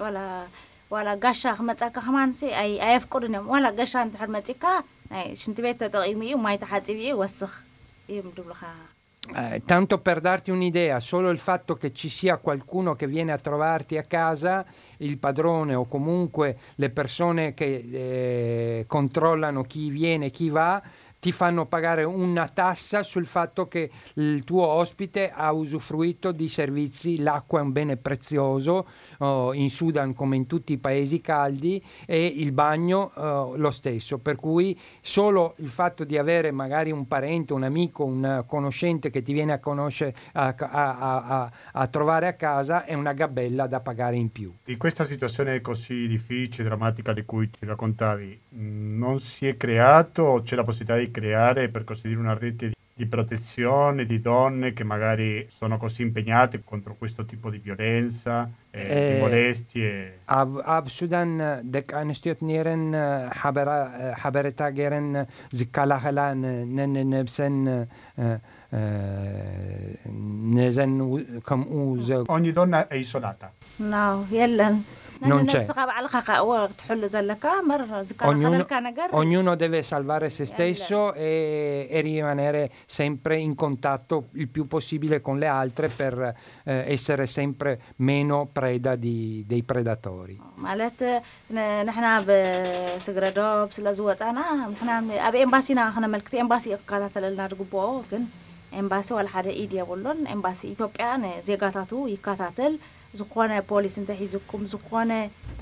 ዋላ ዋላ ጋሻ ክመፀካ ከማንሲ ኣየፍቅዱን እዮም ዋላ ጋሻ እንድሕር መፂካ ናይ ሽንቲ ቤት ተጠቂሙ እዩ ማይ ተሓፂብ እዩ ወስኽ እዮም ድብሉኻ eh, tanto per darti un'idea, solo il fatto che ci sia qualcuno che viene a trovarti a casa, il padrone o comunque le persone che eh, controllano chi viene e chi va, ti fanno pagare una tassa sul fatto che il tuo ospite ha usufruito di servizi, l'acqua è un bene prezioso oh, in Sudan come in tutti i paesi caldi e il bagno oh, lo stesso, per cui solo il fatto di avere magari un parente, un amico, un conoscente che ti viene a, conoscere, a, a, a, trovare a casa è una gabella da pagare in più. Di questa situazione così difficile, drammatica di cui ti raccontavi, non si è creato o c'è la possibilità di creare, per così dire, una rete di, di protezione di donne che magari sono così impegnate contro questo tipo di violenza, eh, di Eh, molestie? ኣብ ኣብ ሱዳን ደቂ ኣንስትዮ ነረን ሓበራ- ሓበሬታ ገይረን ዝከላኸላ ን- ነንነብሰን እ፣ እ፣ ነዘን ው- ከምኡ ዘ- Ogni donna è isolata. ናው የለን Non c'è. ነንነብስኻ ባዕልኻ ካ እወ ክትሕሉ ዘለካ መር ognuno, ዝከላኸለልካ ነገር ognuno deve salvare se Yalla. stesso e, e rimanere sempre in contatto il più possibile con le altre per eh, essere sempre meno preda di- dei predatori. ማለት ን- ንሕና ብስግረዶብ ስለ ዝወፃና ንሕና ኣብ ኤምባሲና ክነመልክት ኤምባሲ እዩ ክከታተለልና ዝግብኦ ግን ኤምባሲ ዋላ ሓደ ኢድ የብሉን ኤምባሲ ኢትዮጵያ ንዜጋታቱ ይከታተል ዝኾነ ፖሊስ እንተሒዝኩም ዝኾነ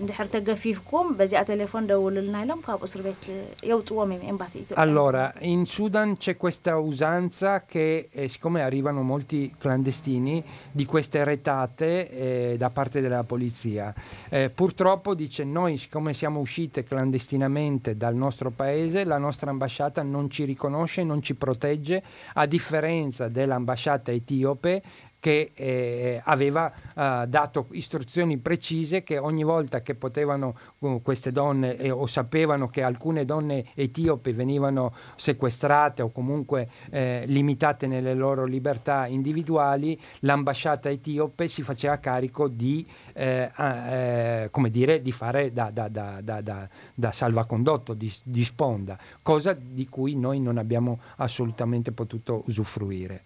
እንድሕር ተገፊፍኩም በዚኣ ቴሌፎን ደውሉልና ኢሎም ካብ እስር ቤት የውፅዎም እዮም ኤምባሲ ኢትዮጵያ Allora, in Sudan c'è questa usanza che, eh, siccome arrivano molti clandestini, di queste retate eh, da parte della polizia. Eh, purtroppo, dice, noi siccome siamo uscite clandestinamente dal nostro paese, la nostra ambasciata non ci riconosce, non ci protegge, a differenza dell'ambasciata etiope che eh, aveva eh, dato istruzioni precise che ogni volta che potevano uh, queste donne eh, o sapevano che alcune donne etiope venivano sequestrate o comunque eh, limitate nelle loro libertà individuali, l'ambasciata etiope si faceva carico di, eh, eh, come dire, di fare da- da- da- da salvacondotto, di, di sponda, cosa di cui noi non abbiamo assolutamente potuto usufruire.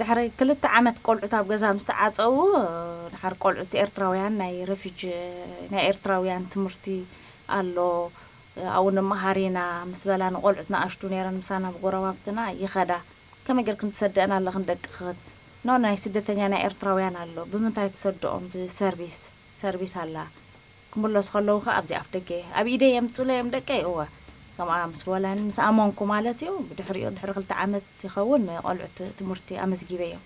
ድሕሪ ክልተ ዓመት ቆልዑት ኣብ ገዛ ምስ ተዓፀው ድሓር ቆልዑት ኤርትራውያን ናይ ረፊጅ ናይ ኤርትራውያን ትምህርቲ ኣሎ። ኣብኡ ንመሃሪና ምስ በላ ንቆልዑት ንኣሽቱ ነረን ምሳና ብጎረባብትና ይኸዳ። ከመይ ጌር ክንትሰደአና ኣለ ክንደቅኽን ኖ ናይ ስደተኛ ናይ ኤርትራውያን ኣሎ። ብምንታይ ትሰድኦም ብሰርቪስ? ሰርቪስ ኣላ። ክምለሱ ከለዉ ኸ ኣብዚ ኣፍ ደገ ኣብ ኢደ የምፅለ እዮም ደቀ እወ ከምኣ ምስ በላኒ ምስ ኣመንኩ ማለት እዩ ብድሕሪኡ ድሕሪ ክልተ ዓመት ይኸውን ቆልዑት ትምህርቲ ኣመዝጊበ እዮም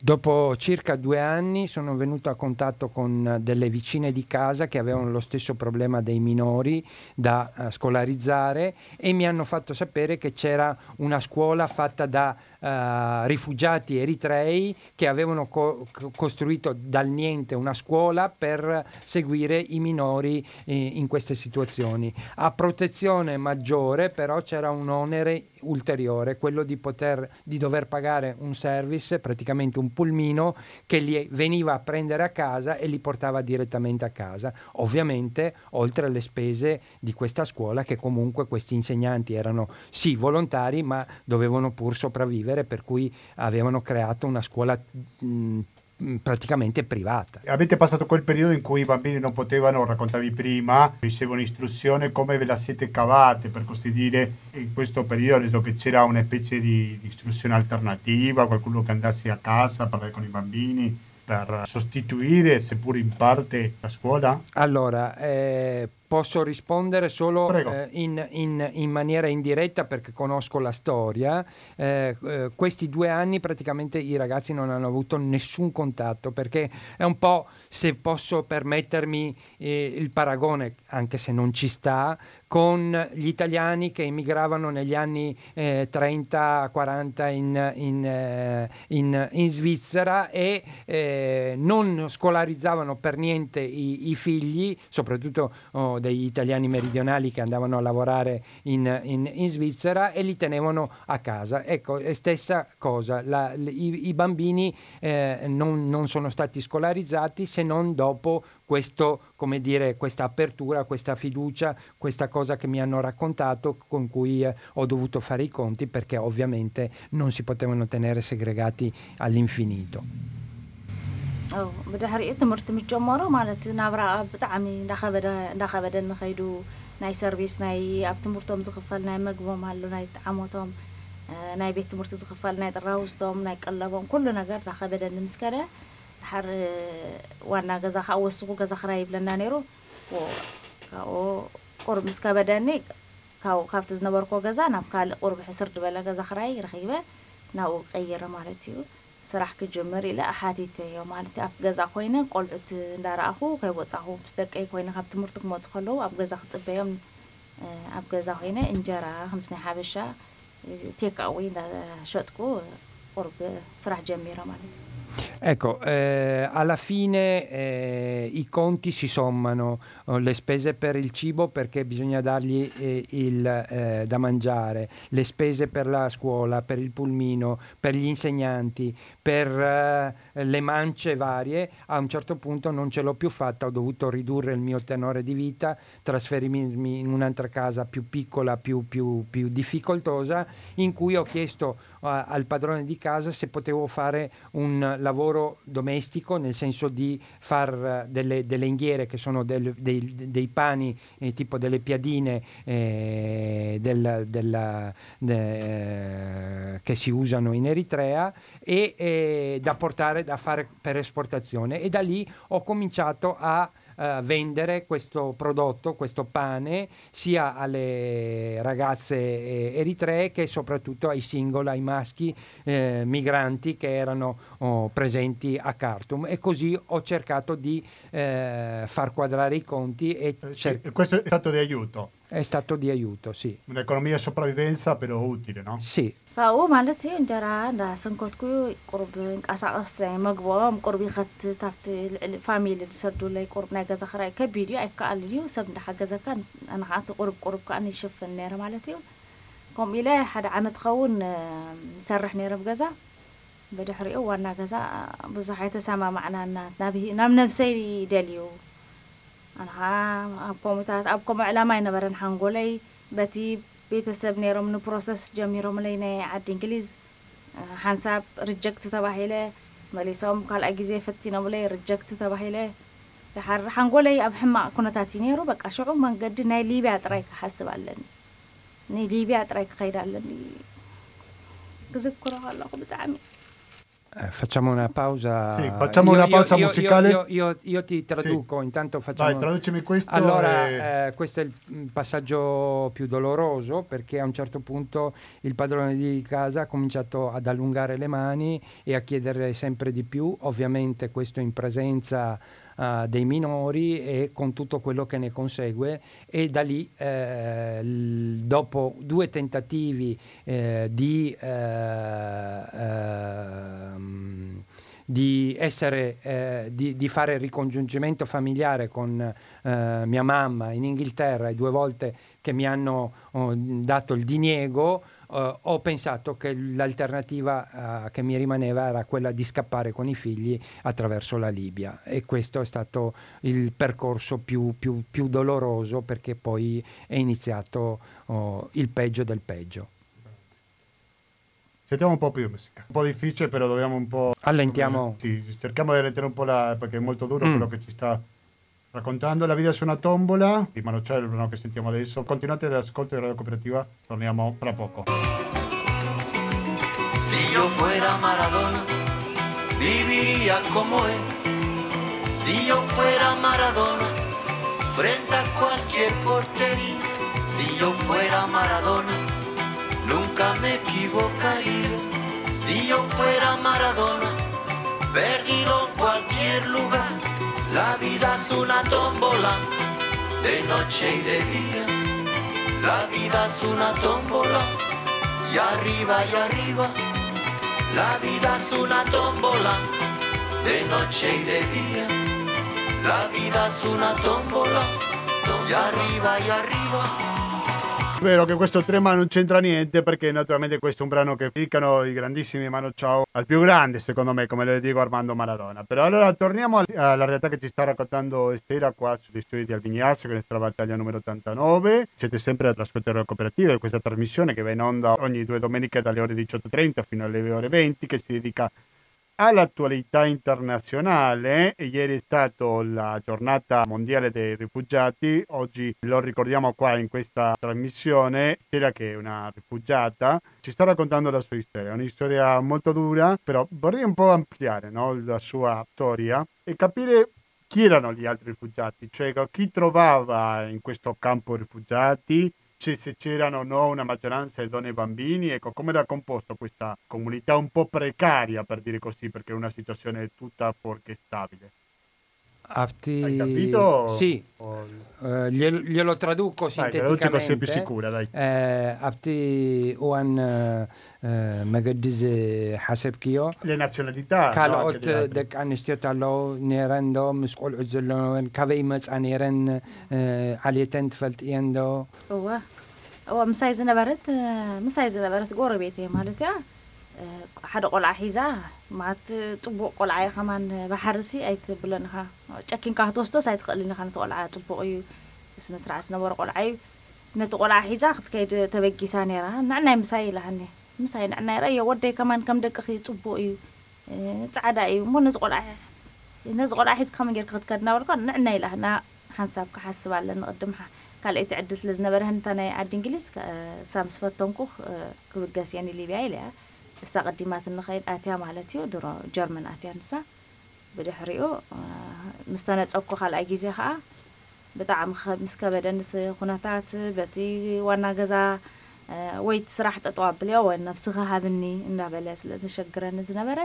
Dopo circa due anni sono venuto a contatto con delle vicine di casa che avevano lo stesso problema dei minori da uh, scolarizzare e mi hanno fatto sapere che c'era una scuola fatta da uh, rifugiati eritrei che avevano co- costruito dal niente una scuola per seguire i minori eh, in queste situazioni. A protezione maggiore però c'era un onere ulteriore, quello di, poter, di dover pagare un service, praticamente un pulmino, che li veniva a prendere a casa e li portava direttamente a casa. Ovviamente oltre alle spese di questa scuola che comunque questi insegnanti erano sì volontari ma dovevano pur sopravvivere per cui avevano creato una scuola mh, praticamente privata. Avete passato quel periodo in cui i bambini non potevano, raccontavi prima, ricevono istruzione, come ve la siete cavate per così dire in questo periodo, visto che c'era una specie di, di istruzione alternativa, qualcuno che andasse a casa a parlare con i bambini per sostituire, seppur in parte, la scuola? Allora, eh, posso rispondere solo eh, in, in, in, maniera indiretta perché conosco la storia. Eh, eh, questi due anni praticamente i ragazzi non hanno avuto nessun contatto perché è un po', se posso permettermi eh, il paragone, anche se non ci sta, con gli italiani che emigravano negli anni eh, 30-40 in, in, eh, in, in, Svizzera e eh, non scolarizzavano per niente i, i figli, soprattutto oh, degli italiani meridionali che andavano a lavorare in, Svizzera e li tenevano a casa. Ecco, stessa cosa, la, i, i, bambini eh, non, non sono stati scolarizzati se non dopo questo, come dire, questa apertura, questa fiducia, questa cosa che mi hanno raccontato con cui eh, ho dovuto fare i conti perché ovviamente non si potevano tenere segregati all'infinito. ብድሕሪኡ ትምህርቲ ምስ ጀመሮ ማለት ናብራ ብጣዕሚ እንዳኸበደ ንኸይዱ ናይ ሰርቪስ ናይ ኣብ ትምህርቶም ዝኽፈል ናይ መግቦም ኣሎ ናይ ጣዕሞቶም ናይ ቤት ትምህርቲ ዝኽፈል ናይ ጥራውስቶም ናይ ቀለቦም ኩሉ ነገር እንዳኸበደኒ ምስ ከደ ድሓር ዋና ገዛ ከዓ ወስኹ ገዛ ክራይ ይብለና ነይሩ ካብኡ ቁርብ ምስ ከበደኒ ካብኡ ካብቲ ዝነበርኮ ገዛ ናብ ካልእ ቁርቢ ሕስር ድበለ ገዛ ክራይ ረኺበ ናብኡ ቀይረ ማለት እዩ ስራሕ ክጅምር ኢለ ኣሓቲተዮ ማለት እዩ ኣብ ገዛ ኮይነ ቆልዑት እንዳረኣኹ ከይወፃኹ ምስ ደቀይ ኮይነ ካብ ትምህርቲ ክመፁ ከለዉ ኣብ ገዛ ክፅበዮም ኣብ ገዛ ኮይነ እንጀራ ከምስ ናይ ሓበሻ ቴካዊ እንዳሸጥኩ ቁርብ ስራሕ ጀሚረ ማለት እዩ Ecco, eh, alla fine eh, i conti si sommano, le spese per il cibo perché bisogna dargli eh, il, eh, da mangiare, le spese per la scuola, per il pulmino, per gli insegnanti, per eh, le mance varie, a un certo punto non ce l'ho più fatta, ho dovuto ridurre il mio tenore di vita, trasferirmi in un'altra casa più piccola, più, più, più difficoltosa, in cui ho chiesto al padrone di casa se potevo fare un lavoro domestico, nel senso di fare delle, delle, inghiere che sono del, dei, dei, pani eh, tipo delle piadine eh, del, della, de, che si usano in Eritrea e eh, da portare da fare per esportazione. E da lì ho cominciato a uh, vendere questo prodotto, questo pane, sia alle ragazze eh, eritree che soprattutto ai single, ai maschi eh, migranti che erano oh, presenti a Khartoum e così ho cercato di eh, far quadrare i conti. E cer- questo è stato di aiuto? È stato di aiuto, sì. Un'economia di sopravvivenza però utile, no? Sì. ካብኡ ማለት እዩ እንጀራ እንዳሰንከትኩ ቁርብ ንቀሳቀስ መግቦም ቁርቢ ከት ታብቲ ልዕሊ ፋሚሊ ዝሰዱለይ ቁርብ ናይ ገዛ ክራይ ከቢድ እዩ ኣይከኣልን እዩ ሰብ እንዳሓገዘካ ንከዓ እቲ ቁርብ ቁርብ ከዓ ይሽፍን ነይረ ማለት እዩ ከምኡ ኢለ ሓደ ዓመት ኸውን ይሰርሕ ነይረ ብገዛ ብድሕሪኡ ዋና ገዛ ብዙሕ ኣይተሰማማዕናና ናብ ነብሰይ ደልዩ ኣነ ከዓ ኣብ ከምኡታት ኣብ ከምኡ ዕላማ ኣይነበረን ሓንጎለይ በቲ ቤተሰብ ነይሮም ንፕሮሰስ ጀሚሮምለይ ናይ ዓዲ እንግሊዝ ሓንሳብ ሪጀክት ተባሂለ መሊሶም ካልኣይ ግዜ ፈቲኖምለይ ሪጀክት ተባሂለ ድሓር ሓንጎለይ ኣብ ሕማቅ ኩነታት እዩ ነይሩ በቃ ሽዑ መንገዲ ናይ ሊብያ ጥራይ ክሓስብ ኣለኒ ናይ ሊብያ ጥራይ ክኸይድ ኣለኒ ክዝክሮ ከለኹ ብጣዕሚ Eh, facciamo una pausa. Sì, facciamo una pausa io, musicale. Io, io- io ti traduco, intanto facciamo... Vai, traducimi questo. Allora, e- eh, questo è il mm, passaggio più doloroso perché a un certo punto il padrone di casa ha cominciato ad allungare le mani e a chiedere sempre di più, ovviamente questo in presenza eh, dei minori e con tutto quello che ne consegue. E da lì eh, dopo due tentativi eh, di eh, ehm, di, essere, eh, di, di fare ricongiungimento familiare con mia mamma in Inghilterra e due volte che mi hanno oh, dato il diniego, eh, ho pensato che l'alternativa eh, che mi rimaneva era quella di scappare con i figli attraverso la Libia e questo è stato il percorso più, più- più doloroso perché poi è iniziato oh, il peggio del peggio. Sentiamo un po' più musica. Un po' difficile, però dobbiamo un po'. Allentiamo. Sì, cerchiamo di rallentare un po' la. perché è molto duro Mm. quello che ci sta raccontando. La vita su una tombola. Di Mano Cielo, il brano che sentiamo adesso. Continuate l'ascolto di Radio Cooperativa. Torniamo tra poco. Si yo fuera Maradona, viviría como él. Si yo fuera Maradona, frente a cualquier portería. Si yo fuera Maradona, nunca me equivocaría. Si yo fuera Maradona, perdido en cualquier lugar. La vida es una tómbola, de noche y de día. La vida es una tómbola, y arriba y arriba. La vida es una tómbola, de noche y de día. La vida es una tómbola, y arriba y arriba. Vero che questo trema non c'entra niente perché naturalmente questo è un brano che dedicano i grandissimi Mano Ciao al più grande secondo me come le dico Armando Maradona. Però allora torniamo al- alla realtà che ci sta raccontando Estera qua sugli studi di Alvignazzo che è la battaglia numero 89. Siete sempre all'ascolto della cooperativa questa trasmissione che va in onda ogni due domeniche dalle ore 18.30 fino alle ore 20 che si dedica all'attualità internazionale e ieri è stata la giornata mondiale dei rifugiati, oggi lo ricordiamo qua in questa trasmissione, Stella che è una rifugiata, ci sta raccontando la sua storia, è una storia molto dura, però vorrei un po' ampliare no, la sua storia e capire chi erano gli altri rifugiati, cioè chi trovava in questo campo rifugiati, se, se c'erano o no una maggioranza di donne e bambini, ecco, come era composto questa comunità un po' precaria, per dire così, perché è una situazione tutta fuorché stabile. Apti... Hai capito? Sì, o... Eh, uh, glielo, glielo, traduco dai, sinteticamente. Dai, più sicura, dai. Eh, uh, apti Uan eh, uh, Magadise Hasebkio. Le nazionalità. Kalot no, dek nerendo, muscol uzzollo, cavei aneren, alietentfeld iendo. Oh, wow. ምሳይ ዝነበረት እ፣ ምሳይ ዝነበረት ጎረቤት እየ ማለት እያ እ፣ ሓደ ቆልዓ ሒዛ ማለት ፅቡቅ ቆልዓ እዩ ከማን ባሕርሲ ኣይትብሎን ኢኻ ጨኪንካ ክትወስዶስ ኣይትኽእልን ኢኻ ነቲ ቆልዓ ፅቡቅ እዩ ስነ ስርዓት ዝነበረ ቆልዓ እዩ ነቲ ቆልዓ ሒዛ ክትከይድ ተበጊሳ ነራ ንዕናይ ምሳይ ኢላሃኒ ምሳይ ንዕናይ ረእዮ ወደይ ከማን ከም ደቅኺ ፅቡቅ እዩ እ፣ ፃዕዳ እዩ እሞ ነዚ ቆልዓ ነዚ ቆልዓ ሒዝ ከመይ ጌርካ ክትከድ እናበልካ ንዕና ኢላህና ሓንሳብ ክሓስብ ኣለኒ ቅድም ሓ- ካልአይቲ ዕድል ስለ ዝነበረ ህንታ ናይ ዓዲ እንግሊዝ ከ- እሳ ምስ ፈተንኩ እ፣ ክብገስ እየኒ ሊብያ ኢለ እያ እሳ ቀዲማት ንኸይድ ኣትያ ማለት እዩ ድሮ ጀርመን ኣትያ ንሳ ብድሕሪኡ እ፣ ምስ ተነፀኩ ካልኣይ ግዜ ከዓ ብጣዕሚ ከ- ምስ ከበደን እቲ ኩነታት በቲ ዋና ገዛ እ፣ ወይ እቲ ስራሕ ጠጠው ኣቢልዮ ወይ ነብስኻ ሃብኒ እንዳበለ ስለ ተሸግረኒ ዝነበረ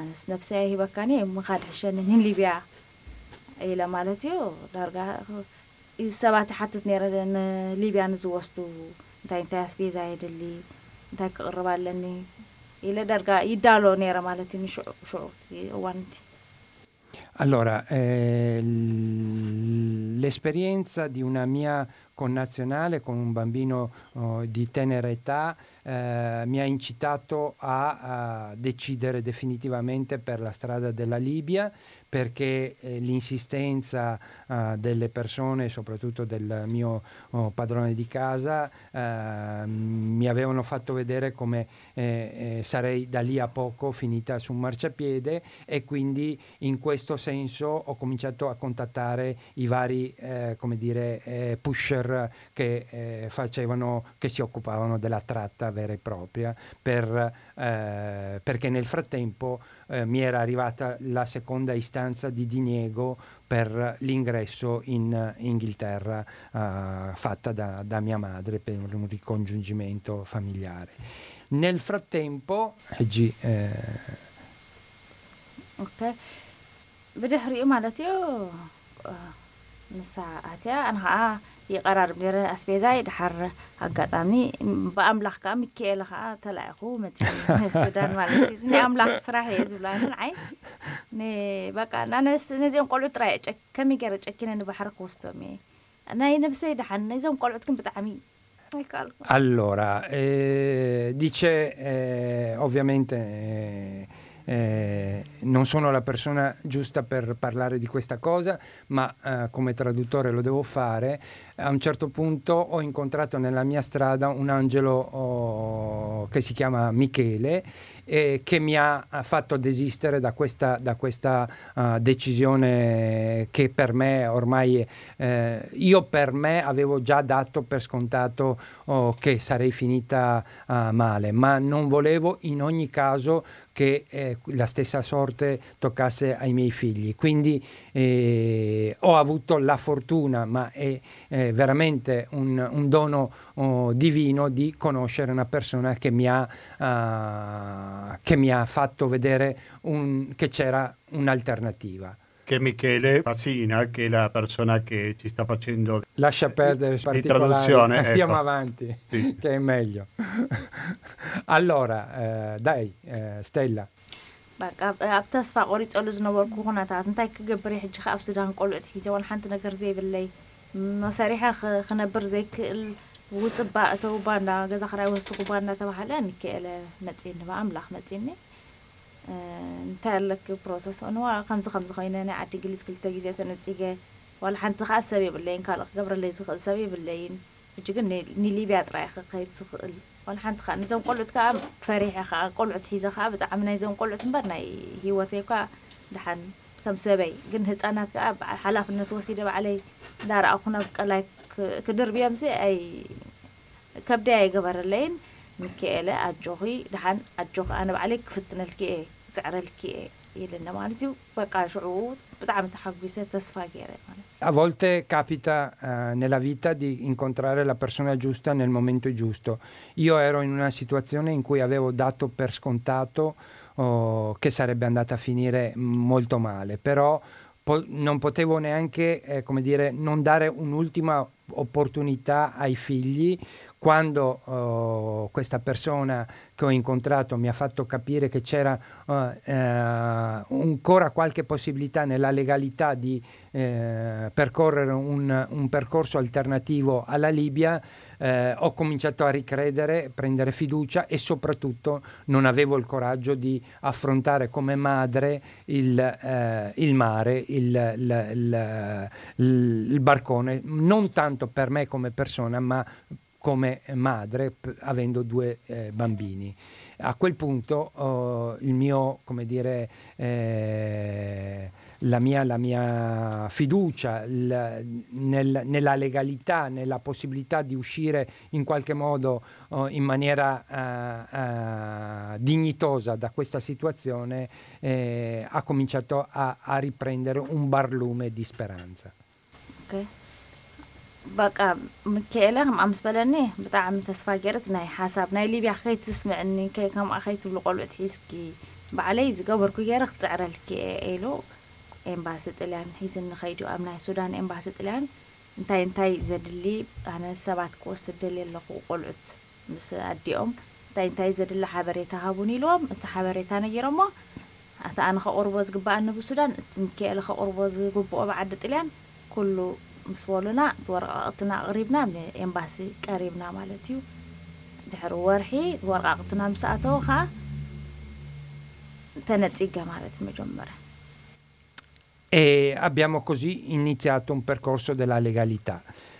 ኣነስ ነብሰይ ሂበካኒ ምኻድ ሕሸኒ ኒን ሊብያ ኢለ ማለት እዩ ዳርጋ ሰባት ይሓትት ነረ ንሊብያ ንዝወስዱ እንታይ እንታይ ኣስቤዛ የድሊ እንታይ ክቅርብ ኣለኒ ኢለ ዳርጋ ይዳሎ ነረ ማለት እዩ ንሽዑ ሽዑ እቲ እዋን እቲ Allora, eh, l- l'esperienza di una mia connazionale con un bambino oh, di tenera età eh, mi ha incitato a, a decidere definitivamente per la strada della Libia perché eh, l'insistenza eh, delle persone, soprattutto del mio oh, padrone di casa, eh, mi avevano fatto vedere come eh, eh, sarei da lì a poco finita su un marciapiede e quindi in questo senso ho cominciato a contattare i vari eh, dire, eh, pusher che, eh, facevano, che si occupavano della tratta vera e propria, per, perché nel frattempo mi era arrivata la seconda istanza di diniego per l'ingresso in eh, Inghilterra uh, fatta da, da mia madre per un ricongiungimento familiare. Nel frattempo, oggi, eh, okay. بدحريقوا معناتها እዩ ንሳኣት እያ ኣነ ከዓ ይቀራርብ ነረ ኣስቤዛይ ድሓር ኣጋጣሚ ብኣምላኽ ከዓ ሚካኤለ ከዓ ተላኢኹ መፅእ ሱዳን ማለት እዩ ናይ ኣምላኽ ስራሕ እየ ዝብላንን ዓይ በቃ ነዚኦም ቆልዑ ጥራይ ከመይ ገይረ ጨኪነ ንባሕሪ ክወስዶም እየ ናይ ነብሰይ ድሓን ነዞም ቆልዑት ግን ብጣዕሚ Allora, eh, dice eh, ovviamente eh, eh, non sono la persona giusta per parlare di questa cosa, ma eh, come traduttore lo devo fare. A un certo punto ho incontrato nella mia strada un angelo oh, che si chiama Michele e che mi ha fatto desistere da questa, da questa uh, decisione che per me ormai eh, io per me avevo già dato per scontato oh, che sarei finita uh, male, ma non volevo in ogni caso che eh, la stessa sorte toccasse ai miei figli. Quindi eh, ho avuto la fortuna, ma è eh, veramente un, un dono oh, divino di conoscere una persona che mi ha, uh, che mi ha fatto vedere un, che c'era un'alternativa che Michele Fassina, che è la persona che ci sta facendo lascia perdere di traduzione andiamo ecco. avanti sì. che è meglio allora eh, dai eh, Stella ኣብ ተስፋ ቆሪፀሉ ዝነበርኩ ኩነታት እንታይ ክገብር ሕጂ ከ ኣብ ሱዳን ቆልዑት ሒዘ ዋላ ሓንቲ ነገር ዘይብለይ መሰሪሐ ክነብር ዘይክእል ውፅባእ እተው ባንዳ ገዛ ክራይ ወስኹ ባንዳ ተባሃለ ሚካኤለ መፂኒ ብኣምላኽ መፂኒ እንታይ ኣለክ ፕሮሰስ ንዋ ከምዚ ከምዚ ኮይነ ናይ ዓዲ ግሊፅ ክልተ ግዜ ተነፂገ ዋላ ሓንቲ ከዓ ሰብ የብለይን ካልእ ክገብረለይ ዝኽእል ሰብ የብለይን ሕጂ ግን ንሊብያ ጥራይ ክኸይድ ዝኽእል ዋላ ሓንቲ ከዓ ነዞም ቆልዑት ከዓ ፈሪሐ ከዓ ቆልዑት ሒዘ ከዓ ብጣዕሚ ናይዞም ቆልዑት እምበር ናይ ሂወተይ ኳ ድሓን ከም ሰበይ ግን ህፃናት ከዓ ሓላፍነት ወሲደ ባዕለይ እንዳረኣኹ ናብ ቀላይ ክድርብዮምሲ ኣይ ከብደይ ኣይገበረለይን ሚካኤለ ኣጆኺ ድሓን አጆኺ ኣነ ባዕለይ ክፍትነልኪ እየ ክፅዕረልኪ እየ ኢልና ማለት እዩ በቃ ሽዑ በጣም ተሐጉሰ ተስፋ ገይረ ማለት A volte capita uh, nella vita di incontrare la persona giusta nel momento giusto. Io ero in una situazione in cui avevo dato per scontato oh, che sarebbe andata a finire molto male, però po- non potevo neanche, eh, come dire, non dare un'ultima opportunità ai figli quando uh, questa persona che ho incontrato mi ha fatto capire che c'era uh, uh, ancora qualche possibilità nella legalità di percorrere un, un, percorso alternativo alla Libia, ho cominciato a ricredere, prendere fiducia e soprattutto non avevo il coraggio di affrontare come madre il, il mare, il, il, il barcone, non tanto per me come persona, ma come madre avendo due eh, bambini. A quel punto il mio, dire, eh, la, mia, la, mia, fiducia il, nel, nella legalità, nella possibilità di uscire in qualche modo oh, in maniera uh, uh, dignitosa da questa situazione eh, ha cominciato a, a, riprendere un barlume di speranza. Okay. በቃ ምክኤለ ከምኣ ምስ በለኒ ብጣዕሚ ተስፋ ገይረት ናይ ሓሳብ ናይ ሊብያ ከይትስምዕኒ ከምኣ ከይትብሉ ቆልዑት ሒዝኪ ባዕለይ ዝገበርኩ ገይረ ክፅዕረልኪ ኢሉ ኤምባሲ ጥልያን ሒዝኒ ከይዱ ኣብ ናይ ሱዳን ኤምባሲ ጥልያን እንታይ እንታይ ዘድሊ ኣነ ሰባት ክወስድ ደልየ ኣለኹ ቆልዑት ምስ ኣዲኦም እንታይ እንታይ ዘድሊ ሓበሬታ ሃቡን ኢልዎም እቲ ሓበሬታ ነጊሮሞ እቲ ኣነ ከቅርቦ ዝግባአኒ ብሱዳን ምክኤለ ከቅርቦ ዝግብኦ ብዓዲ ጥልያን ኩሉ ምስ በሉና ብወረቃቅትና ኣቅሪብና ንኤምባሲ ቀሪብና ማለት እዩ ድሕሪ ወርሒ ወረቃቅትና ምስ ኣተው ከዓ ተነፂገ ማለት መጀመርያ E abbiamo così iniziato un percorso della legalità.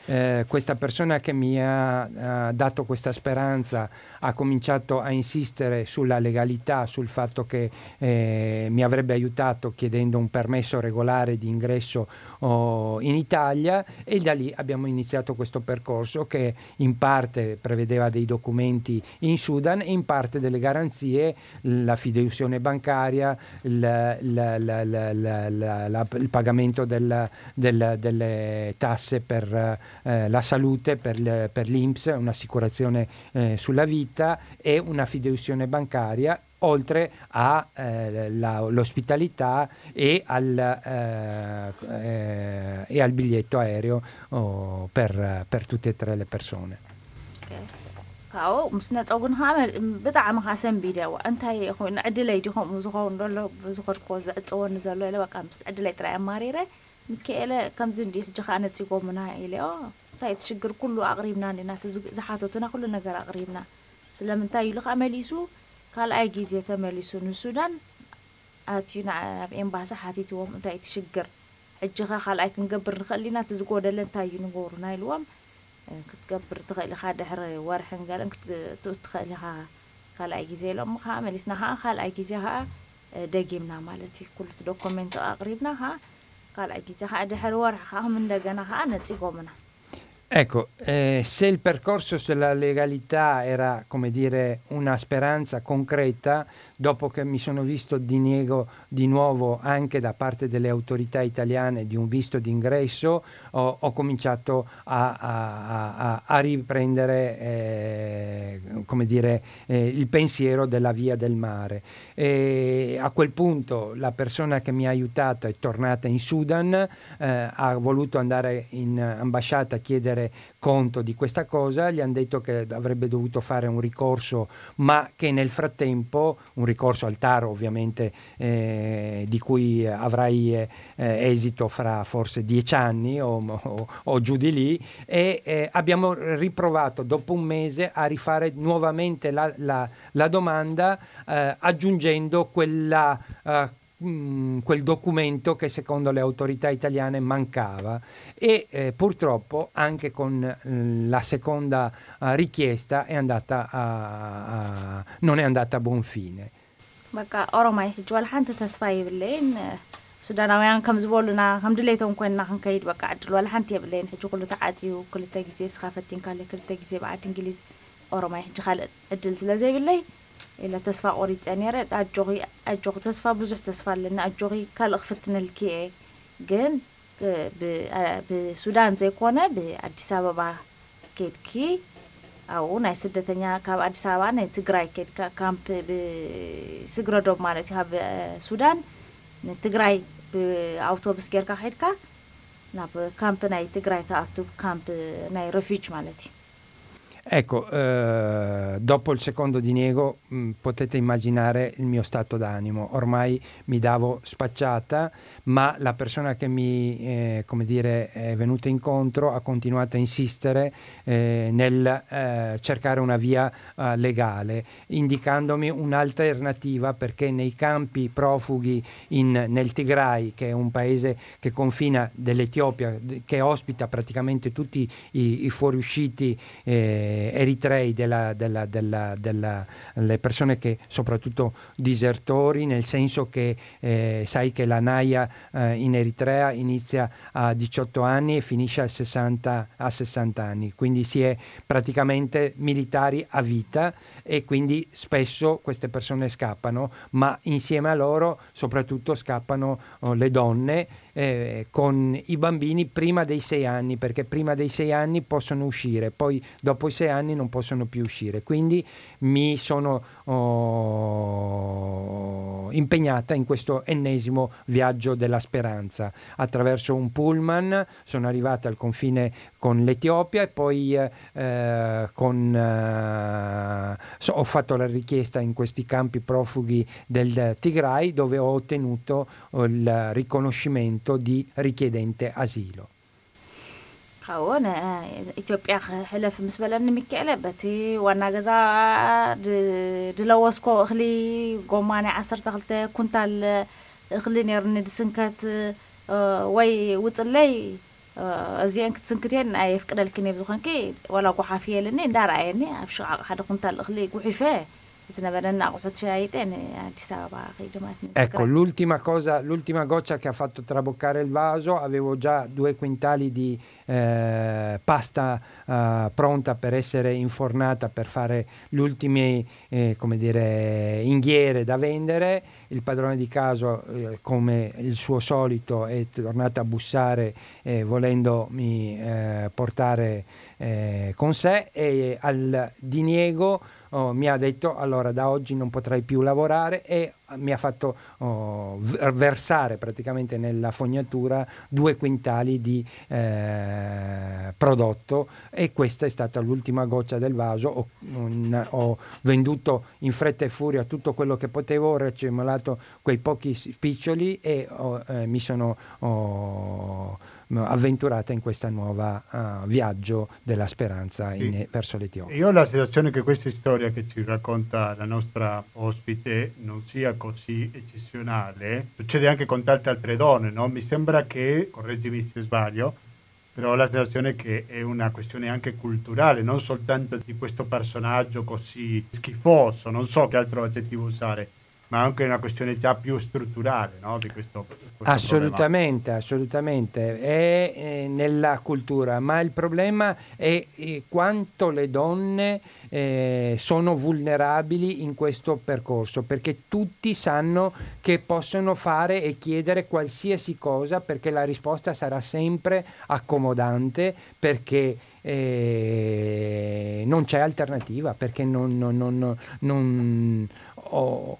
eh, questa persona che mi ha, ha dato questa speranza ha cominciato a insistere sulla legalità, sul fatto che eh, mi avrebbe aiutato chiedendo un permesso regolare di ingresso oh, in Italia e da lì abbiamo iniziato questo percorso che in parte prevedeva dei documenti in Sudan e in parte delle garanzie, la fideiussione bancaria, la, la, la, il pagamento del, del, delle tasse per eh, la salute, per, per l'Inps, un'assicurazione eh, sulla vita e una fideiussione bancaria oltre all'ospitalità eh, e, al, eh, eh, e al biglietto aereo oh, per, per tutte e tre le persone. ካብኡ ምስ ነፀጉን ከዓ ብጣዕሚ ከዓ ሰንቢደ እንታይ ኮይኑ ዕድለይ ዲ ከምኡ ዝኸውን ደሎ ዝኸድክዎ ዘዕፅወኒ ዘሎ ኢለ በቃ ምስ ዕድለይ ጥራይ ኣማሪረ ሚካኤለ ከምዚ እንዲ ሕጂ ከዓ ነፂጎምና ኢለ እንታይ እቲ ሽግር ኩሉ ኣቕሪብና ኒና ዝሓተቱና ኩሉ ነገር ኣቕሪብና። ስለምንታይ ኢሉ ከዓ መሊሱ ካልኣይ ግዜ ተመሊሱ ንሱዳን ኣትዩ ኣብ ኤምባሲ ሓቲትዎም እንታይ እቲ ሽግር? ሕጂ ኸ ካልኣይ ክንገብር ንኽእል ኢና? እቲ ዝጎደለ እንታይ እዩ ንገብሩና ኢልዎም? ክትገብር ትኽእል ኢኻ ድሕሪ ወርሕን ገለን ትኽእል ኢኻ ካልኣይ ግዜ ኢሎም ከዓ መሊስና ከዓ ካልኣይ ግዜ ከዓ ደጊምና ማለት እዩ። ኩሉ እቲ ዶኩሜንት ኣቕሪብና ከዓ ካልኣይ ግዜ ከዓ ድሕሪ ወርሒ ከዓ እንደገና ከዓ ነፂጎምና Ecco, eh, se il percorso sulla legalità era, come dire, una speranza concreta, dopo che mi sono visto diniego di nuovo anche da parte delle autorità italiane di un visto d'ingresso, ho, ho cominciato a, a, a, a riprendere eh, dire, eh, il pensiero della via del mare. E a quel punto la persona che mi ha aiutato è tornata in Sudan, eh, ha voluto andare in ambasciata a chiedere conto di questa cosa, gli hanno detto che avrebbe dovuto fare un ricorso, ma che nel frattempo, un ricorso al TAR ovviamente, eh, di cui avrai eh, esito fra forse dieci anni o, o, o giù di lì, e eh, abbiamo riprovato dopo un mese a rifare nuovamente la, la, la domanda eh, aggiungendo quella eh, Mm, quel documento che secondo le autorità italiane mancava e eh, purtroppo anche con eh, la seconda uh, richiesta è andata a, a, non è andata a buon fine. በቃ ኦሮማይ ሕጂ ዋላ ሓንቲ ተስፋ የብለይን ሱዳናውያን ከም ዝበሉና ከም ድሌቶም ኮይንና ክንከይድ በቃ ዕድል ዋላ ሓንቲ የብለይን ሕጂ ኩሉ ተዓፅዩ ክልተ ግዜ ስኻ ፈቲንካለ ክልተ ግዜ በዓድ እንግሊዝ ኦሮማይ ሕጂ ካልእ ዕድል ስለ ዘይብለይ ኢለ ተስፋ ቆሪፀ ነረ ኣጆኺ ኣጆኺ ተስፋ ብዙሕ ተስፋ ኣለና። ኣጆኺ ካልእ ክፍትነልኪ እየ ግን ብሱዳን ዘይኮነ ብኣዲስ ኣበባ ከድኪ ኣብኡ ናይ ስደተኛ ካብ ኣዲስ ኣበባ ናይ ትግራይ ከድካ ካምፕ ብስግረዶም ማለት እዩ። ካብ ሱዳን ንትግራይ ብኣውቶቡስ ጌርካ ከድካ ናብ ካምፕ ናይ ትግራይ ተኣቱ። ካምፕ ናይ ሬፊጅ ማለት እዩ Ecco, eh, dopo il secondo diniego mh, mm, potete immaginare il mio stato d'animo. Ormai mi davo spacciata, ma la persona che mi eh, dire, è venuta incontro ha continuato a insistere eh, nel eh, cercare una via eh, legale, indicandomi un'alternativa perché nei campi profughi in, nel Tigray, che è un paese che confina dell'Etiopia, che ospita praticamente tutti i, i fuoriusciti eh, eritrei, della, della, della, delle persone che soprattutto disertori, nel senso che eh, sai che la NAIA eh, in Eritrea inizia a 18 anni e finisce a 60, a 60 anni, quindi si è praticamente militari a vita e quindi spesso queste persone scappano, ma insieme a loro soprattutto scappano oh, le donne eh, con i bambini prima dei sei anni, perché prima dei sei anni possono uscire, poi dopo i sei anni non possono più uscire. Quindi mi sono oh, impegnata in questo ennesimo viaggio della speranza. Attraverso un pullman sono arrivata al confine con l'Etiopia e poi eh, con, eh, so, ho fatto la richiesta in questi campi profughi del Tigray dove ho ottenuto il riconoscimento di richiedente asilo. ካብኡ ኢትዮጵያ ክሕለፍ ምስ በለኒ ሚካኤለ በቲ ዋና ገዛ ድለወስኮ እኽሊ ጎማ ናይ ዓሰርተ ክልተ ኩንታል እኽሊ ነርኒ ድስንከት ወይ ውፅለይ እዚአን ክትስንክትየን ኣይፍቅደልክን እየ ብዝኮንኪ ዋላ ጓሓፍ የልኒ እንዳረኣየኒ ኣብ ሽቃቅ ሓደ ኩንታል እኽሊ ጉሒፈ ዝነበረኒ ኣቑሑት ሸያይጠ ኣዲስ ኣበባ ከይደ ማለት Ecco, l'ultima cosa, l'ultima goccia che ha fatto traboccare il vaso, avevo già due quintali di eh, pasta eh, pronta per essere infornata per fare le ultime, eh, come dire, inghiere da vendere. Il padrone di casa, eh, come il suo solito, è tornato a bussare eh, volendomi eh, portare eh, con sé e al diniego oh, mi ha detto allora da oggi non potrai più lavorare e mi ha fatto oh, versare praticamente nella fognatura due quintali di eh, prodotto e questa è stata l'ultima goccia del vaso. Ho, un- ho venduto in fretta e furia tutto quello che potevo, ho racimolato quei pochi spiccioli e ho- eh, mi sono ho- avventurata in questo nuovo viaggio della speranza in- Sì. verso l'Etiopia. Io ho la sensazione che questa storia che ci racconta la nostra ospite non sia così eccezionale. Succede anche con tante altre donne, no? Mi sembra che, correggimi se sbaglio, però ho la sensazione che è una questione anche culturale, non soltanto di questo personaggio così schifoso, non so che altro aggettivo usare, ma anche una questione già più strutturale, no? Di questo, questo. Assolutamente, assolutamente, è eh, nella cultura, ma il problema è eh, quanto le donne eh, sono vulnerabili in questo percorso, perché tutti sanno che possono fare e chiedere qualsiasi cosa perché la risposta sarà sempre accomodante, perché eh, non c'è alternativa, perché non, non- non- non- oh,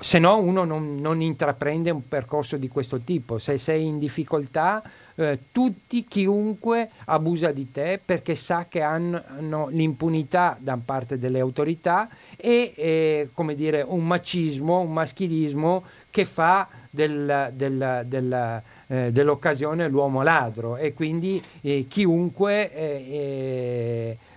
se no uno non, non intraprende un percorso di questo tipo. Se sei in difficoltà, eh, tutti, chiunque abusa di te perché sa che hanno, hanno l'impunità da parte delle autorità e eh, come dire, un macismo, un maschilismo che fa del- del- del- eh, dell'occasione l'uomo ladro e quindi eh, chiunque,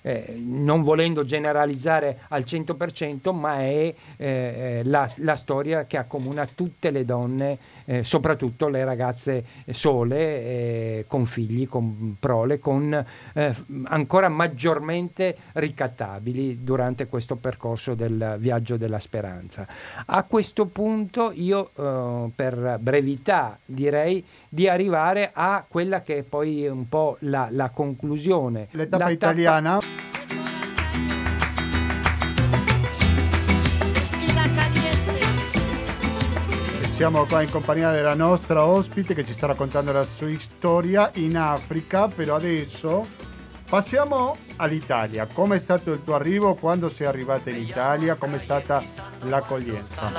eh, non volendo generalizzare al 100%, ma è eh, eh, la, la storia che accomuna tutte le donne, eh, soprattutto le ragazze sole, eh, con figli, con prole, con eh, ancora maggiormente ricattabili durante questo percorso del viaggio della speranza. A questo punto io eh, per brevità direi di arrivare a quella che è poi un po' la, la conclusione. L'etapa La tappa- Siamo qua in compagnia della nostra ospite che ci sta raccontando la sua storia in Africa, però adesso passiamo all'Italia. Com'è stato il tuo arrivo? Quando sei arrivata in Italia? Com'è stata l'accoglienza?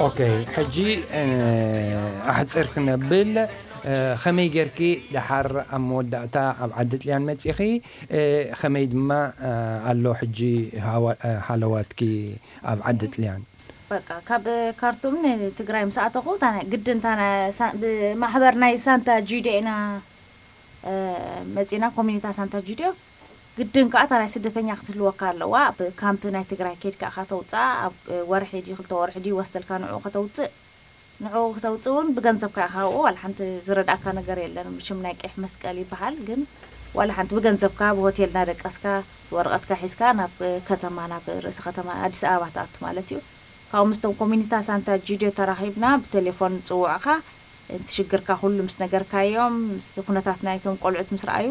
اوكي حجي آه، احصر كنبل آه، خمي جركي دحر ام ودعتا اب عدت ليان متسيخي آه، خمي دما آه، الو حجي هوا- آه، حلواتكي اب عدت ليان በቃ ካብ ካርቱም ንትግራይ ምስ ኣተኹ ብማሕበር ናይ ሳንታ ጁድዮ ኢና መፂና ኮሚኒታ ሳንታ ጁድዮ ግድን ከዓ እታ ናይ ስደተኛ ክትህልወካ ኣለዋ። ኣብ ካምፕ ናይ ትግራይ ኢኻ ተውፅኣ ኣብ ወርሒ ድዩ ክልተ ወርሒ ድዩ ወስደልካ ንዑ ከተውፅእ ንዑ ክተውፅእ እውን ብገንዘብካ ኣብኡ ዋላ ሓንቲ ዝረዳእካ ነገር የለን። ብሽም ናይ ቀይሕ መስቀል ይበሃል። ግን ዋላ ሓንቲ ብገንዘብካ ብሆቴል እናደቀስካ ወረቐትካ ሒዝካ ናብ ከተማ ናብ ርእሲ ከተማ ኣዲስ ኣበባ ትኣቱ ማለት እዩ ካብኡ ምስቶም ኮሚኒታ ሳንታ ጁድዮ ተራኺብና ብቴሌፎን ፅውዕኻ ትሽግርካ ኩሉ ምስ ነገርካዮም ምስ ኩነታት ናይቶም ቆልዑት ምስ ረኣዩ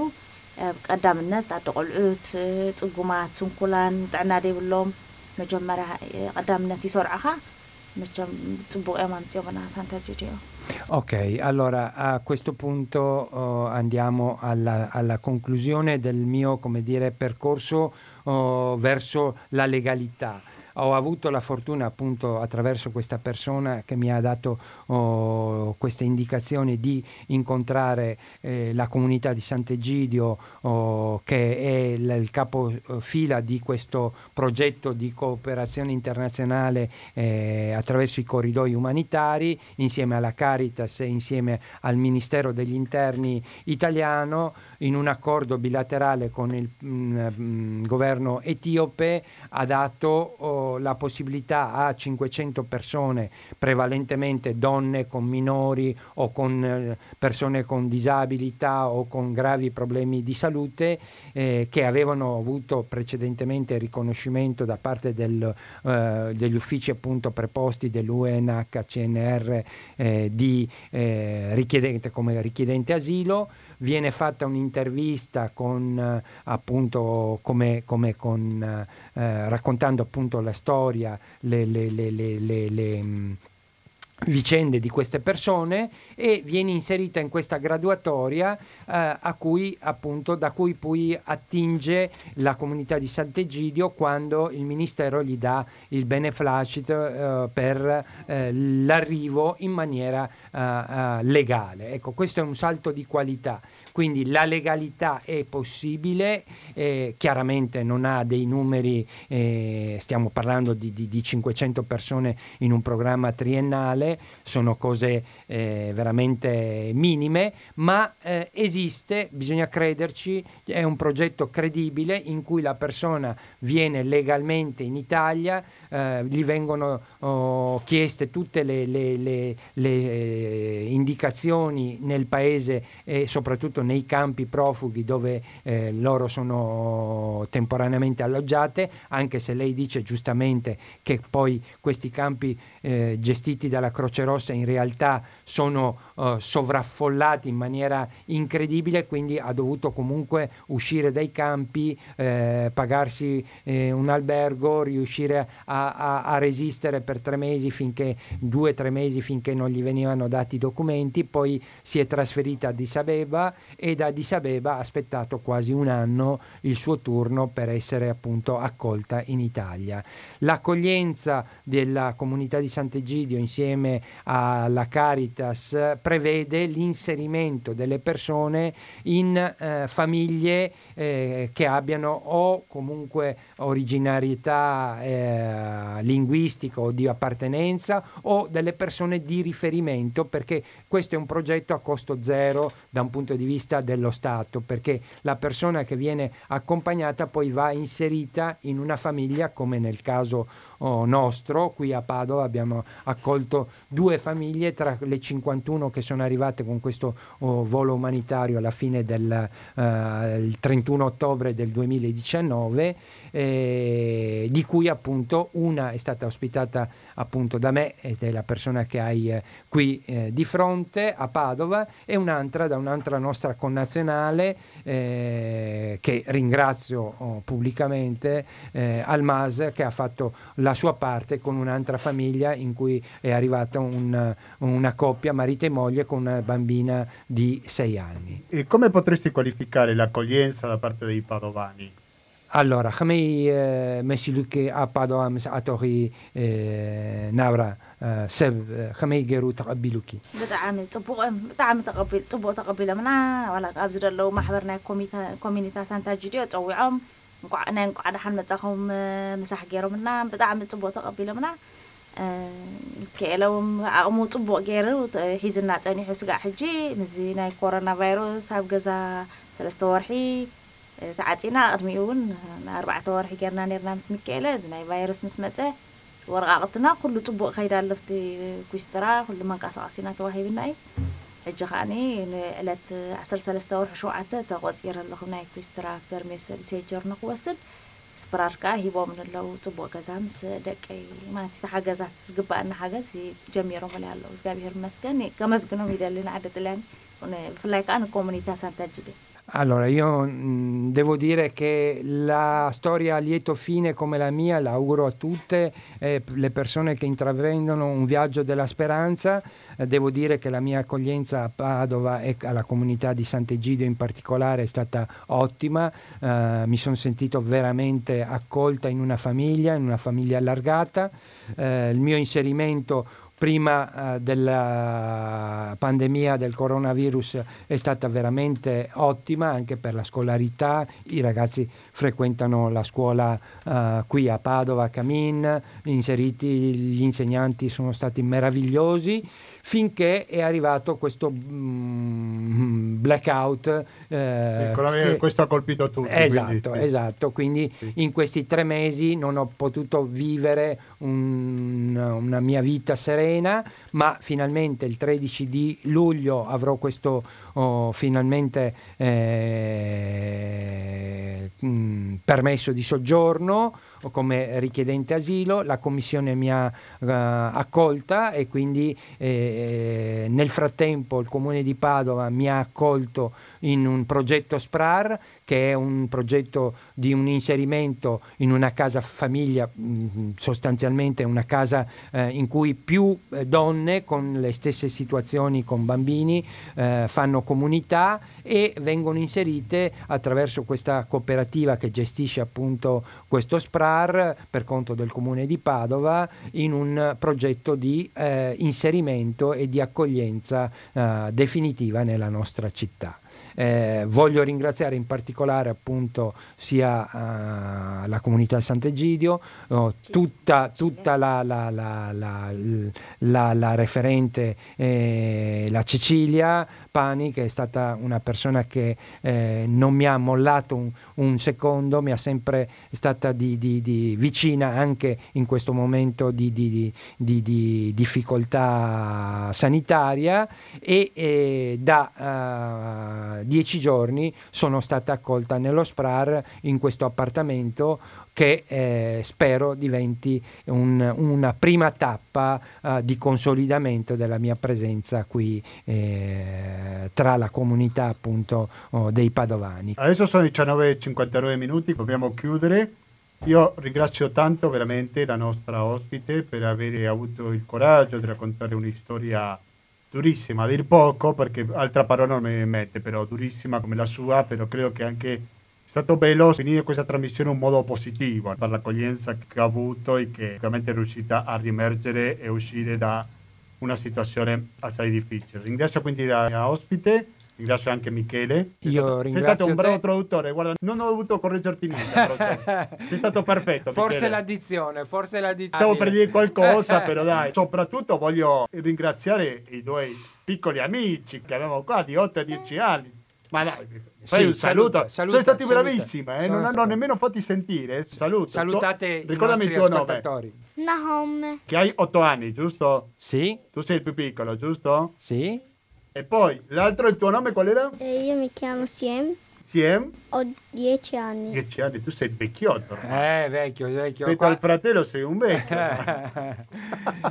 ኣብ ቀዳምነት ኣደ ቆልዑት እ፣ ፅጉማት ስንኩላን ጥዕና ዘይብሎም መጀመርያ እ፣ ቀዳምነት ይሰርዓኻ መቸም ፅቡቅ እዮም ኣምፅኦምና ሳንታ ጁድዮ Ok, allora a questo punto oh, andiamo alla, alla conclusione del mio, come dire, percorso oh, verso la legalità. Ho avuto la fortuna appunto attraverso questa persona che mi ha dato oh, queste indicazioni di incontrare eh, la comunità di Sant'Egidio oh, che è il, il capofila di questo progetto di cooperazione internazionale eh, attraverso i corridoi umanitari insieme alla Caritas e insieme al Ministero degli Interni italiano in un accordo bilaterale con il mm, mm, governo etiope ha dato oh, la possibilità a 500 persone, prevalentemente donne con minori o con eh, persone con disabilità o con gravi problemi di salute, eh, che avevano avuto precedentemente riconoscimento da parte del, eh, degli uffici appunto preposti dell'UNHCNR eh, di eh, richiedente come richiedente asilo viene fatta un'intervista con eh, appunto come, come con, eh, raccontando appunto la storia, le, le, le, le mm, vicende di queste persone e viene inserita in questa graduatoria eh, cui, appunto, da cui poi attinge la comunità di Sant'Egidio quando il Ministero gli dà il beneflacit eh, per eh, l'arrivo in maniera legale. Ecco, questo è un salto di qualità. Quindi la legalità è possibile, eh, chiaramente non ha dei numeri, eh, stiamo parlando di, di, di, 500 persone in un programma triennale, sono cose eh, veramente minime, ma eh, esiste, bisogna crederci, è un progetto credibile in cui la persona viene legalmente in Italia, eh, gli vengono oh, chieste tutte le, le, le, le eh, indicazioni nel paese e soprattutto nei campi profughi dove eh, loro sono temporaneamente alloggiate, anche se lei dice giustamente che poi questi campi eh, gestiti dalla Croce Rossa in realtà sono uh, sovraffollati in maniera incredibile, quindi ha dovuto comunque uscire dai campi, eh, pagarsi eh, un albergo, riuscire a, a, a, resistere per tre mesi finché, due o tre mesi finché non gli venivano dati i documenti, poi si è trasferita a Addis Abeba e da Addis Abeba ha aspettato quasi un anno il suo turno per essere appunto accolta in Italia. L'accoglienza della comunità di Sant'Egidio insieme alla Caritas prevede l'inserimento delle persone in eh, famiglie eh, che abbiano o comunque originarietà eh, linguistica o di appartenenza o delle persone di riferimento perché questo è un progetto a costo zero da un punto di vista dello Stato perché la persona che viene accompagnata poi va inserita in una famiglia come nel caso oh, nostro. Qui a Padova abbiamo accolto due famiglie tra le 51 che sono arrivate con questo oh, volo umanitario alla fine del uh, 31 ottobre del 2019 eh, di cui appunto una è stata ospitata appunto da me ed è la persona che hai eh, qui eh, di fronte a Padova e un'altra da un'altra nostra connazionale eh, che ringrazio oh, pubblicamente eh, al MAS che ha fatto la sua parte con un'altra famiglia in cui è arrivata un, una coppia marito e moglie con una bambina di sei anni. E come potresti qualificare l'accoglienza da parte dei padovani? Allora, خمي مسلوك أبادو أمس أتوغي نابرا ሰብ ከመይ ገይሩ ተቐቢሉኪ ብጣዕሚ ፅቡቅ ብጣዕሚ ተቐቢል ፅቡቅ ተቐቢሎምና ዋላ ኣብዚ ዘለው ማሕበር ናይ ኮሚኒታ ሳንታ ጁድዮ ፀዊዖም ናይ እንቋዕ ደሓን መፃኹም ምሳሕ ገይሮምና ብጣዕሚ ፅቡቅ ተቐቢሎምና ክእለዎም ዓቕሙ ፅቡቅ ገይሩ ሒዝና ፀኒሑ ስጋዕ ሕጂ ምዚ ናይ ኮሮና ቫይረስ ኣብ ገዛ ሰለስተ ወርሒ ተዓፂና ቅድሚኡ እውን ንኣርባዕተ ወርሒ ጌርና ነርና ምስ ሚካኤለ እዚ ናይ ቫይረስ ምስ መፀ ወረቃቅትና ኩሉ ፅቡቅ ከይዳ ኣለፍቲ ኩስትራ ኩሉ መንቀሳቀሲና ተዋሂብና እዩ ሕጂ ከዓኒ ንዕለት ዓሰርተ ሰለስተ ወርሒ ሸውዓተ ተቆፂረ ኣለኹ ናይ ኩስትራ ፐርሜሰ ሴጀር ንክወስድ ስፕራር ከዓ ሂቦም ንለው ፅቡቅ ገዛ ምስ ደቀይ ማለት ተሓገዛት ዝግባአና ሓገዝ ጀሚሮም ለ ኣለዉ እግዚኣብሔር መስገን ከመስግኖም ይደሊ ንዓዲ ጥልያን ብፍላይ ከዓ ንኮሙኒታ ሳንታጅድ Allora, io mh, devo dire che la storia a lieto fine come la mia la auguro a tutte eh, le persone che intravendono un viaggio della speranza. Eh, devo dire che la mia accoglienza a Padova e alla comunità di Sant'Egidio in particolare è stata ottima. Eh, mi sono sentito veramente accolta in una famiglia, in una famiglia allargata. Eh, il mio inserimento prima eh, della pandemia del coronavirus è stata veramente ottima anche per la scolarità, i ragazzi frequentano la scuola eh, qui a Padova, Camin, inseriti gli insegnanti sono stati meravigliosi finché è arrivato questo mm, blackout. Eh, che, questo ha colpito tutti. Esatto, quindi, sì. esatto. Quindi sì. in questi tre mesi non ho potuto vivere un, una mia vita serena, ma finalmente il 13 di luglio avrò questo oh, finalmente eh, mh, mm, permesso di soggiorno come richiedente asilo, la commissione mi ha uh, accolta e quindi eh, nel frattempo il comune di Padova mi ha accolto in un progetto SPRAR che è un progetto di un inserimento in una casa famiglia, mh, sostanzialmente una casa eh, in cui più eh, donne con le stesse situazioni con bambini eh, fanno comunità e vengono inserite attraverso questa cooperativa che gestisce appunto questo SPRAR per conto del comune di Padova in un progetto di eh, inserimento e di accoglienza eh, definitiva nella nostra città. Eh, voglio ringraziare in particolare appunto sia uh, la comunità Sant'Egidio, oh, tutta, tutta la, la, la, la, referente, eh, la Cecilia, Pani, che è stata una persona che eh, non mi ha mollato un, un, secondo, mi ha sempre stata di, di, di vicina anche in questo momento di, di difficoltà sanitaria e eh, da uh, dieci giorni sono stata accolta nello SPRAR in questo appartamento che eh, spero diventi un, una prima tappa uh, di consolidamento della mia presenza qui eh, tra la comunità appunto oh, dei padovani. Adesso sono 19.59 minuti, dobbiamo chiudere. Io ringrazio tanto veramente la nostra ospite per aver avuto il coraggio di raccontare una storia durissima, a dir poco, perché altra parola non mi mette, però durissima come la sua, però credo che anche è stato bello finire questa trasmissione in un modo positivo per l'accoglienza che ha avuto e che veramente è riuscita a riemergere e uscire da una situazione assai difficile. Ringrazio quindi la mia ospite, ringrazio anche Michele. Io Sei stato un bravo te. traduttore, guarda, non ho dovuto correggerti niente. Sei stato perfetto. Forse Michele. l'addizione, forse l'addizione. Stavo per dire qualcosa, però dai. Soprattutto voglio ringraziare i due piccoli amici che avevamo qua di 8 e 10 anni. Ma dai, Fai sì, un saluto. saluta, Sono stati saluta. bravissimi, eh? non hanno nemmeno fatti sentire. Saluto. Salutate tu, Ricordami il tuo nome. Nahom. Che hai otto anni, giusto? Sì. Tu sei il più piccolo, giusto? Sì. E poi, l'altro, il tuo nome qual era? Eh, io mi chiamo Siem. Siem? Ho dieci anni. Dieci anni, tu sei vecchiotto. Eh, vecchio, vecchio. Rispetto al fratello sei un vecchio.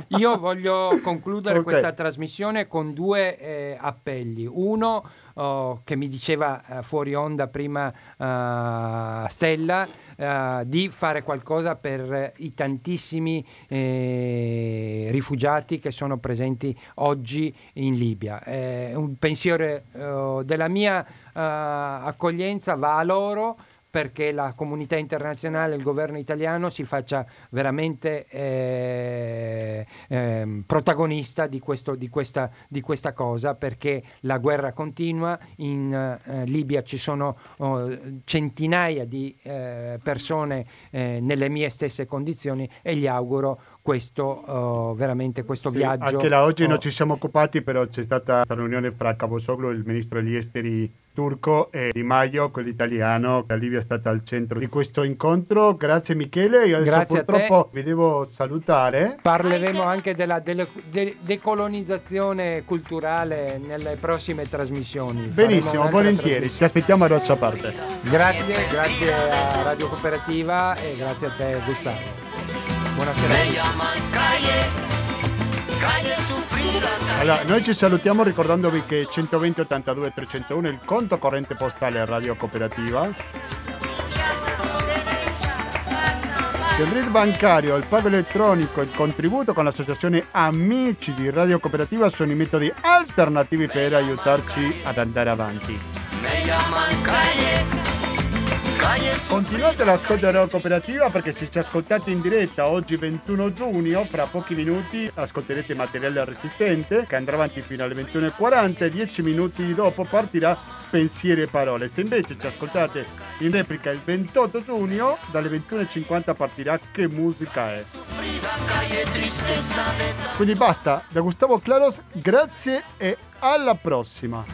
io voglio concludere okay. questa trasmissione con due eh, appelli. Uno oh, che mi diceva uh, fuori onda prima uh, Stella, uh, di fare qualcosa per i tantissimi eh, rifugiati che sono presenti oggi in Libia. Eh, un pensiero della mia accoglienza va a loro perché la comunità internazionale e il governo italiano si faccia veramente eh, eh, protagonista di, questo, di, questa, di, questa, cosa perché la guerra continua, in eh, Libia ci sono oh, centinaia di eh, persone eh, nelle mie stesse condizioni e gli auguro questo, uh, veramente questo sì, viaggio. Anche là oggi oh. non ci siamo occupati, però c'è stata una riunione fra Cavosoglu, il ministro degli esteri turco e Di Maio, quello italiano. La Libia è stata al centro di questo incontro. Grazie Michele, io adesso Grazie purtroppo vi devo salutare. Parleremo anche della delle, de, decolonizzazione culturale nelle prossime trasmissioni. Benissimo, volentieri, ti aspettiamo a roccia a parte. Grazie, grazie a Radio Cooperativa e grazie a te Gustavo. Buonasera. Allora, noi ci salutiamo ricordandovi che 120 82 301 è il conto corrente postale Radio Cooperativa. Il RID bancario, il pago elettronico, il contributo con l'associazione Amici di Radio Cooperativa sono i metodi alternativi per aiutarci ad andare avanti. Continuate l'ascolto della cooperativa perché se ci ascoltate in diretta oggi 21 giugno, fra pochi minuti ascolterete materiale resistente che andrà avanti fino alle 21.40 e 10 minuti dopo partirà pensieri e parole. Se invece ci ascoltate in replica il 28 giugno, dalle 21.50 partirà che musica è. Quindi basta, da Gustavo Claros, grazie e alla prossima.